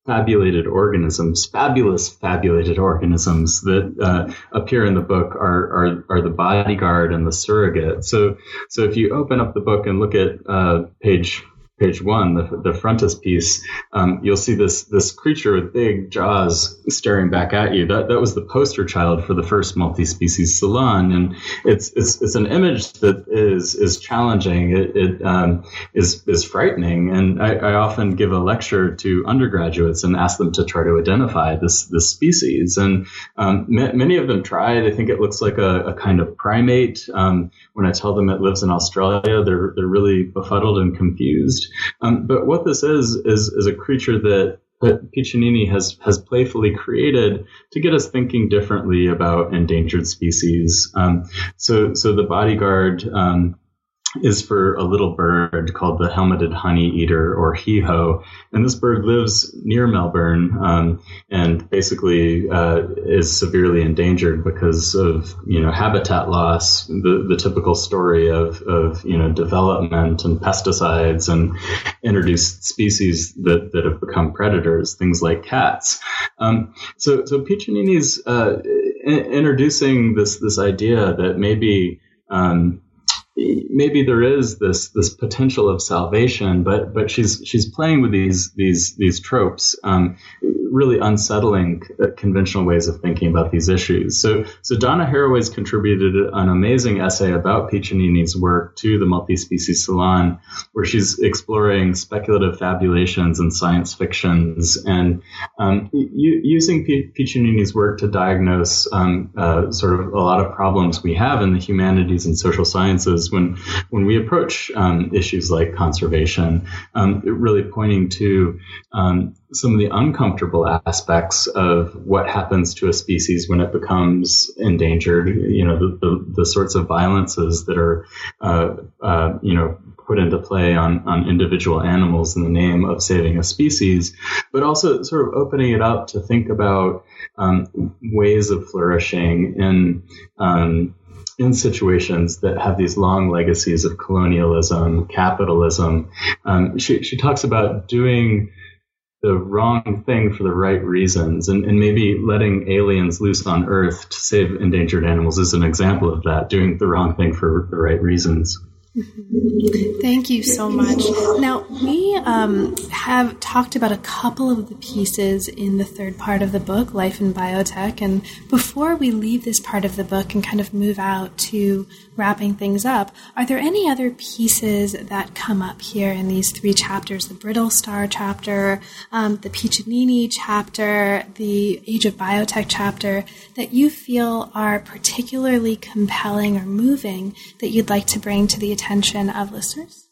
fabulated organisms, fabulous fabulated organisms that uh, appear in the book are, are, are the bodyguard and the surrogate. So so if you open up the book and look at uh, page page one, the, the frontispiece, um, you'll see this this creature with big jaws staring back at you. That that was the poster child for the first multi-species salon, and it's it's, it's an image that is is challenging. It, it um, is is frightening, and I, I, often give a lecture to undergraduates and ask them to try to identify this this species, and um, many of them try. They think it looks like a, a kind of primate. Um, when I tell them it lives in Australia, they're they're really befuddled and confused. Um, but what this is, is, is a creature that that Piccinini has has playfully created to get us thinking differently about endangered species. Um, so so the bodyguard um, is for a little bird called the helmeted honey eater or heho. And this bird lives near Melbourne um, and basically uh, is severely endangered because of, you know, habitat loss, the, the typical story of, of, you know, development and pesticides and introduced species that, that have become predators, things like cats. Um, so, so Piccinini's uh, introducing this, this idea that maybe um, maybe there is this this potential of salvation, but but she's she's playing with these these these tropes, um, really unsettling uh, conventional ways of thinking about these issues. So so Donna Haraway's contributed an amazing essay about Piccinini's work to the Multi-Species Salon, where she's exploring speculative fabulations and science fictions, and um, using P- Piccinini's work to diagnose um, uh, sort of a lot of problems we have in the humanities and social sciences when when we approach um, issues like conservation, um, really pointing to um, some of the uncomfortable aspects of what happens to a species when it becomes endangered. You know, the, the, the sorts of violences that are, uh, uh, you know, put into play on, on individual animals in the name of saving a species, but also sort of opening it up to think about um, ways of flourishing in um, in situations that have these long legacies of colonialism, capitalism. Um, she, she talks about doing the wrong thing for the right reasons and, and maybe letting aliens loose on earth to save endangered animals is an example of that doing the wrong thing for the right reasons Thank you so much. Now, we um, have talked about a couple of the pieces in the third part of the book, Life in Biotech. And before we leave this part of the book and kind of move out to wrapping things up, are there any other pieces that come up here in these three chapters the Brittle Star chapter, um, the Piccinini chapter, the Age of Biotech chapter that you feel are particularly compelling or moving that you'd like to bring to the attention of listeners?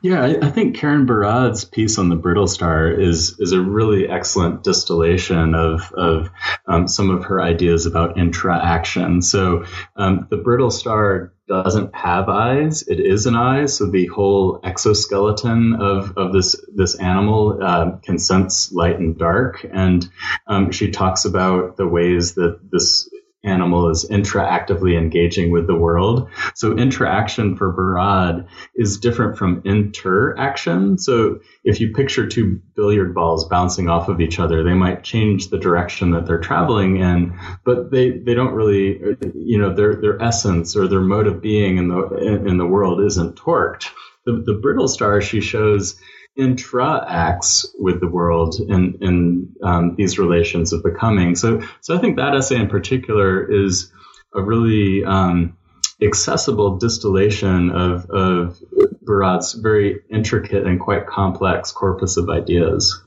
Yeah, I, I, think Karen Barad's piece on the brittle star is is a really excellent distillation of of um, some of her ideas about intra-action. So um, the brittle star doesn't have eyes; it is an eye. So the whole exoskeleton of of this this animal uh, can sense light and dark, and um, she talks about the ways that this animal is interactively engaging with the world. So intra-action for Barad is different from interaction. So if you picture two billiard balls bouncing off of each other, they might change the direction that they're traveling in, but they, they don't really, you know, their, their essence or their mode of being in the, in the world isn't torqued. The, the brittle star she shows intra-acts with the world in, in um, these relations of becoming. So, so I think that essay in particular is a really um, accessible distillation of, of Barad's very intricate and quite complex corpus of ideas.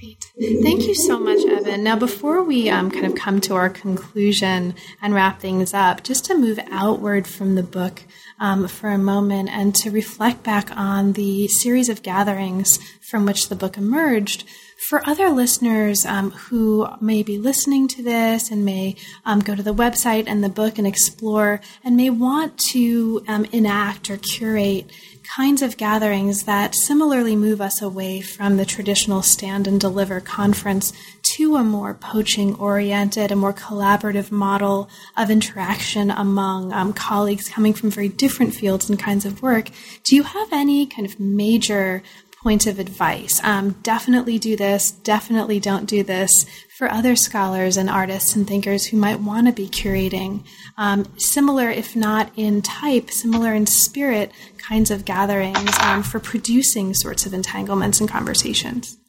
Great. Thank you so much, Evan. Now, before we um, kind of come to our conclusion and wrap things up, just to move outward from the book um, for a moment and to reflect back on the series of gatherings from which the book emerged. For other listeners um, who may be listening to this and may um, go to the website and the book and explore and may want to um, enact or curate kinds of gatherings that similarly move us away from the traditional stand and deliver conference to a more poaching oriented, a more collaborative model of interaction among um, colleagues coming from very different fields and kinds of work. Do you have any kind of major points of advice? Um, definitely do this, definitely don't do this for other scholars and artists and thinkers who might want to be curating um, similar, if not in type, similar in spirit kinds of gatherings um, for producing sorts of entanglements and conversations.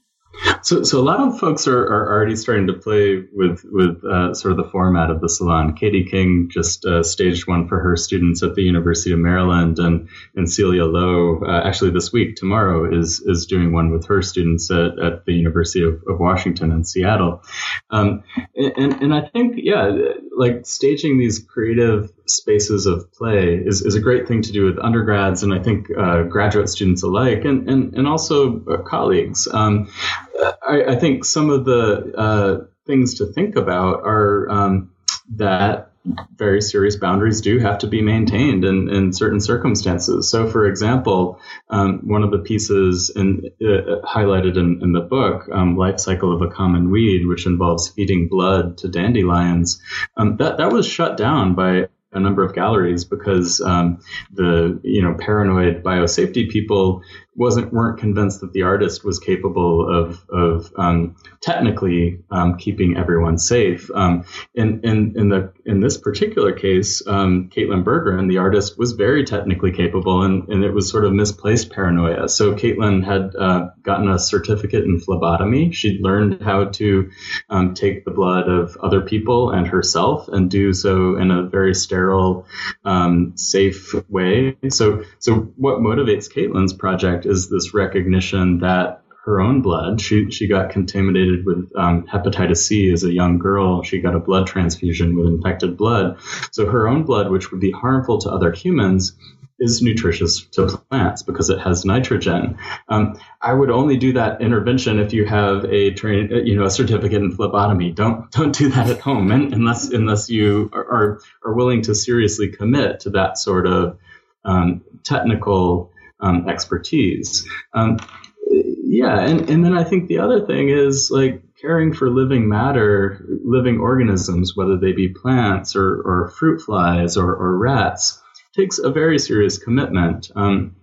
So, so a lot of folks are, are already starting to play with with uh, sort of the format of the salon. Katie King just uh, staged one for her students at the University of Maryland, and and Celia Lowe uh, actually this week tomorrow is is doing one with her students at, at the University of, of Washington in Seattle. Um, and and I think yeah, like staging these creative spaces of play is, is a great thing to do with undergrads and I think uh, graduate students alike, and and and also uh, colleagues. Um, I, I, think some of the uh, things to think about are um, that very serious boundaries do have to be maintained in, in certain circumstances. So, for example, um, one of the pieces in, uh, highlighted in, in, the book, um, "Life Cycle of a Common Weed," which involves feeding blood to dandelions, um, that that was shut down by a number of galleries because um, the you know paranoid biosafety people wasn't weren't convinced that the artist was capable of of um, technically um, keeping everyone safe. Um, in in in the in this particular case, um, Caitlin Berrigan, the artist, was very technically capable, and, and it was sort of misplaced paranoia. So Caitlin had uh, gotten a certificate in phlebotomy. She'd learned how to um, take the blood of other people and herself, and do so in a very sterile, um, safe way. So so what motivates Caitlin's project is this recognition that her own blood. She she got contaminated with um, hepatitis C as a young girl. She got a blood transfusion with infected blood. So her own blood, which would be harmful to other humans, is nutritious to plants because it has nitrogen. Um, I would only do that intervention if you have a train, you know, a certificate in phlebotomy. Don't don't do that at home, unless unless you are, are, are willing to seriously commit to that sort of um, technical um, expertise. Um, yeah, and, and then I think the other thing is like caring for living matter, living organisms, whether they be plants or, or fruit flies or, or rats, takes a very serious commitment. Um,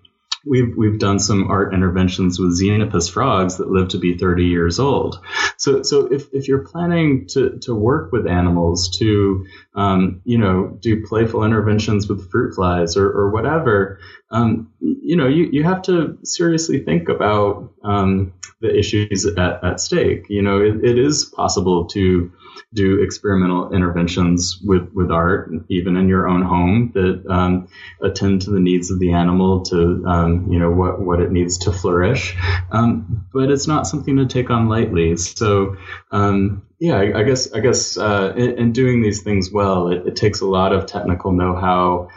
we've we've done some art interventions with xenopus frogs that live to be 30 years old. So so if, if you're planning to, to work with animals to um, you know do playful interventions with fruit flies or, or whatever, um, you know you, you have to seriously think about um, the issues at, at stake. You know it, it is possible to do experimental interventions with, with art, even in your own home, that um, attend to the needs of the animal, to um, you know what what it needs to flourish. Um, but it's not something to take on lightly. So um, yeah, I, I, guess I guess uh, in, in, doing these things well, it, it takes a lot of technical know-how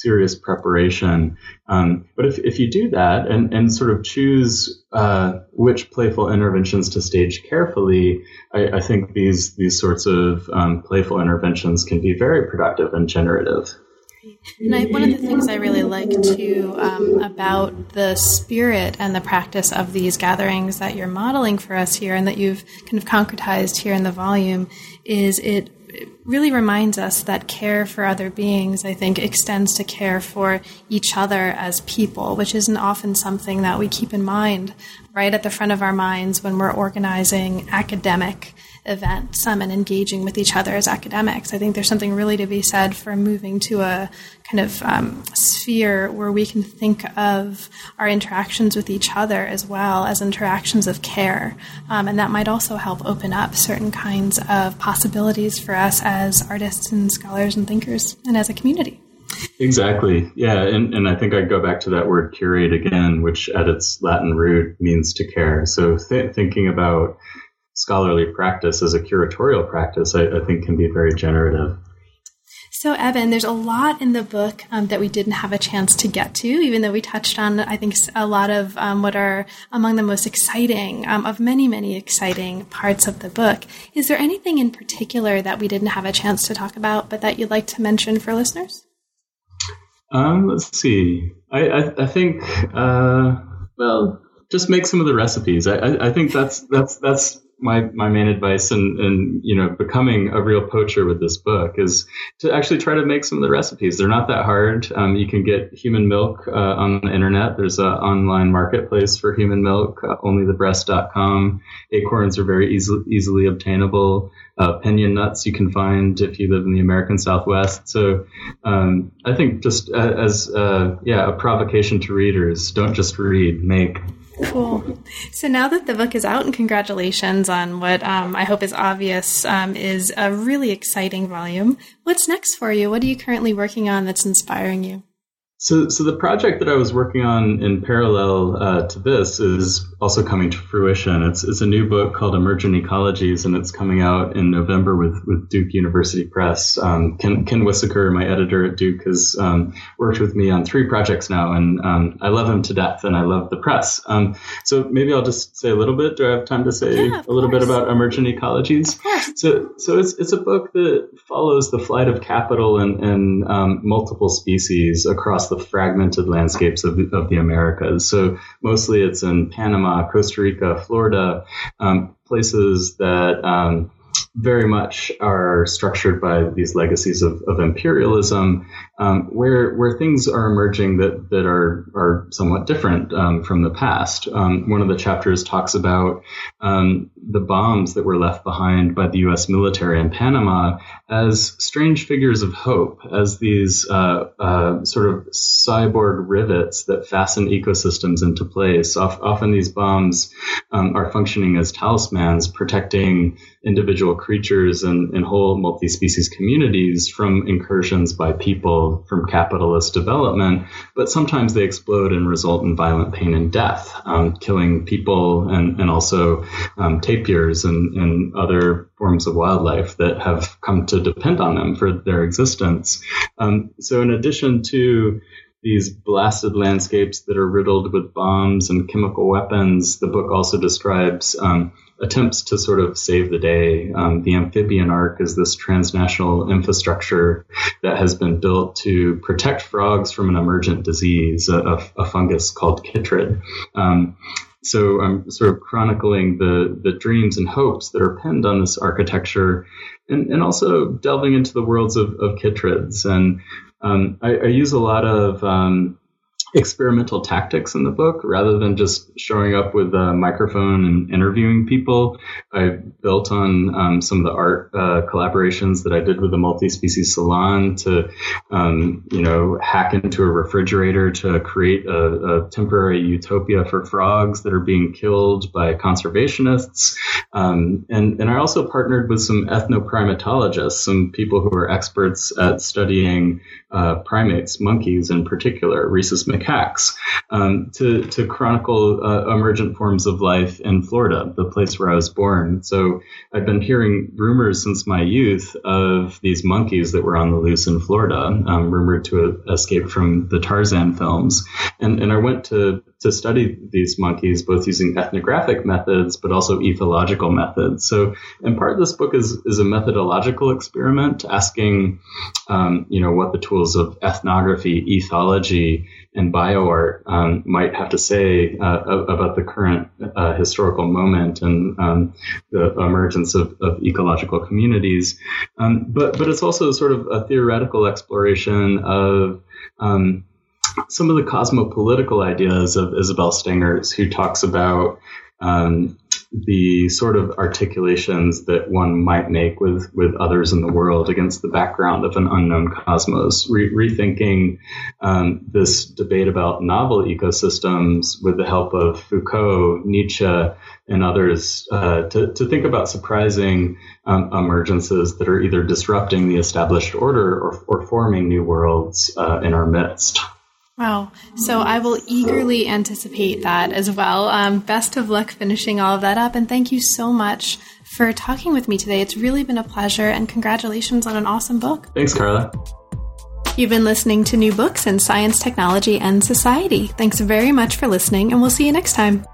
serious preparation. Um, but if, if you do that and, and sort of choose uh, which playful interventions to stage carefully, I, I think these these sorts of um, playful interventions can be very productive and generative. And I, one of the things I really like too um, about the spirit and the practice of these gatherings that you're modeling for us here and that you've kind of concretized here in the volume is it it really reminds us that care for other beings, I think, extends to care for each other as people, which isn't often something that we keep in mind right at the front of our minds when we're organizing academic events um, and engaging with each other as academics. I think there's something really to be said for moving to a kind of um, sphere where we can think of our interactions with each other as well as interactions of care. Um, and that might also help open up certain kinds of possibilities for us as artists and scholars and thinkers and as a community. Exactly. Yeah. And, and I think I go back to that word curate again, which at its Latin root means to care. So th- thinking about scholarly practice as a curatorial practice, I, I think can be very generative. So, Eben, there's a lot in the book um, that we didn't have a chance to get to, even though we touched on, I think, a lot of um, what are among the most exciting, um, of many, many exciting parts of the book. Is there anything in particular that we didn't have a chance to talk about, but that you'd like to mention for listeners? Um, let's see. I, I, I think, uh, well, just make some of the recipes. I, I, I think that's that's that's my my main advice in, you know becoming a real poacher with this book is to actually try to make some of the recipes. They're not that hard. Um, you can get human milk uh, on the internet. There's an online marketplace for human milk, uh, onlythebreast.com. Acorns are very easily easily obtainable. Uh, piñon nuts you can find if you live in the American Southwest. So um, I think just uh, as uh, yeah a provocation to readers, don't just read, make. Cool. So now that the book is out, and congratulations on what um, I hope is obvious um, is a really exciting volume. What's next for you? What are you currently working on that's inspiring you? So, so the project that I was working on in parallel uh, to this is also coming to fruition. It's, it's a new book called Emergent Ecologies, and it's coming out in November with, with Duke University Press. Um, Ken, Ken Wissoker, my editor at Duke, has um, worked with me on three projects now, and um, I love him to death, and I love the press. Um, so maybe I'll just say a little bit. Do I have time to say yeah, a little course. bit about Emergent Ecologies? So, so it's, it's a book that follows the flight of capital and, and um, multiple species across the fragmented landscapes of, of the Americas. So mostly it's in Panama, Costa Rica, Florida, um, places that um, very much are structured by these legacies of, of imperialism, um, where where things are emerging that that are are somewhat different um, from the past. Um, one of the chapters talks about um, the bombs that were left behind by the U.S. military in Panama as strange figures of hope, as these uh, uh, sort of cyborg rivets that fasten ecosystems into place. often these bombs um, are functioning as talismans, protecting individual creatures and, and whole multi-species communities from incursions by people from capitalist development, but sometimes they explode and result in violent pain and death, um, killing people and, and also um, tapirs and, and other forms of wildlife that have come to depend on them for their existence. Um, so in addition to these blasted landscapes that are riddled with bombs and chemical weapons. The book also describes um, attempts to sort of save the day. Um, the amphibian ark is this transnational infrastructure that has been built to protect frogs from an emergent disease, a, a, a fungus called chytrid. Um, so I'm sort of chronicling the the dreams and hopes that are pinned on this architecture, and, and also delving into the worlds of, of chytrids. And um, I, I, use a lot of um, experimental tactics in the book rather than just showing up with a microphone and interviewing people. I built on um, some of the art uh, collaborations that I did with the multi-species salon to, um, you know, hack into a refrigerator to create a, a, temporary utopia for frogs that are being killed by conservationists. Um, and, and I also partnered with some ethnoprimatologists, some people who are experts at studying uh, primates, monkeys in particular, rhesus macaques, um, to, to chronicle uh, emergent forms of life in Florida, the place where I was born. So I've been hearing rumors since my youth of these monkeys that were on the loose in Florida, um, rumored to escape from the Tarzan films. And, and I went to to study these monkeys, both using ethnographic methods, but also ethological methods. So, in part, this book is, is a methodological experiment asking, um, you know, what the tools of ethnography, ethology, and bioart um, might have to say uh, about the current uh, historical moment and um, the emergence of, of ecological communities. Um, but, but it's also sort of a theoretical exploration of um, some of the cosmopolitical ideas of Isabel Stengers, who talks about um, the sort of articulations that one might make with, with others in the world against the background of an unknown cosmos, Re- rethinking um, this debate about novel ecosystems with the help of Foucault, Nietzsche, and others uh, to, to think about surprising um, emergences that are either disrupting the established order or, or forming new worlds uh, in our midst. Wow. So I will eagerly anticipate that as well. Um, best of luck finishing all of that up. And thank you so much for talking with me today. It's really been a pleasure. And congratulations on an awesome book. Thanks, Carla. You've been listening to New Books in Science, Technology, and Society. Thanks very much for listening, and we'll see you next time.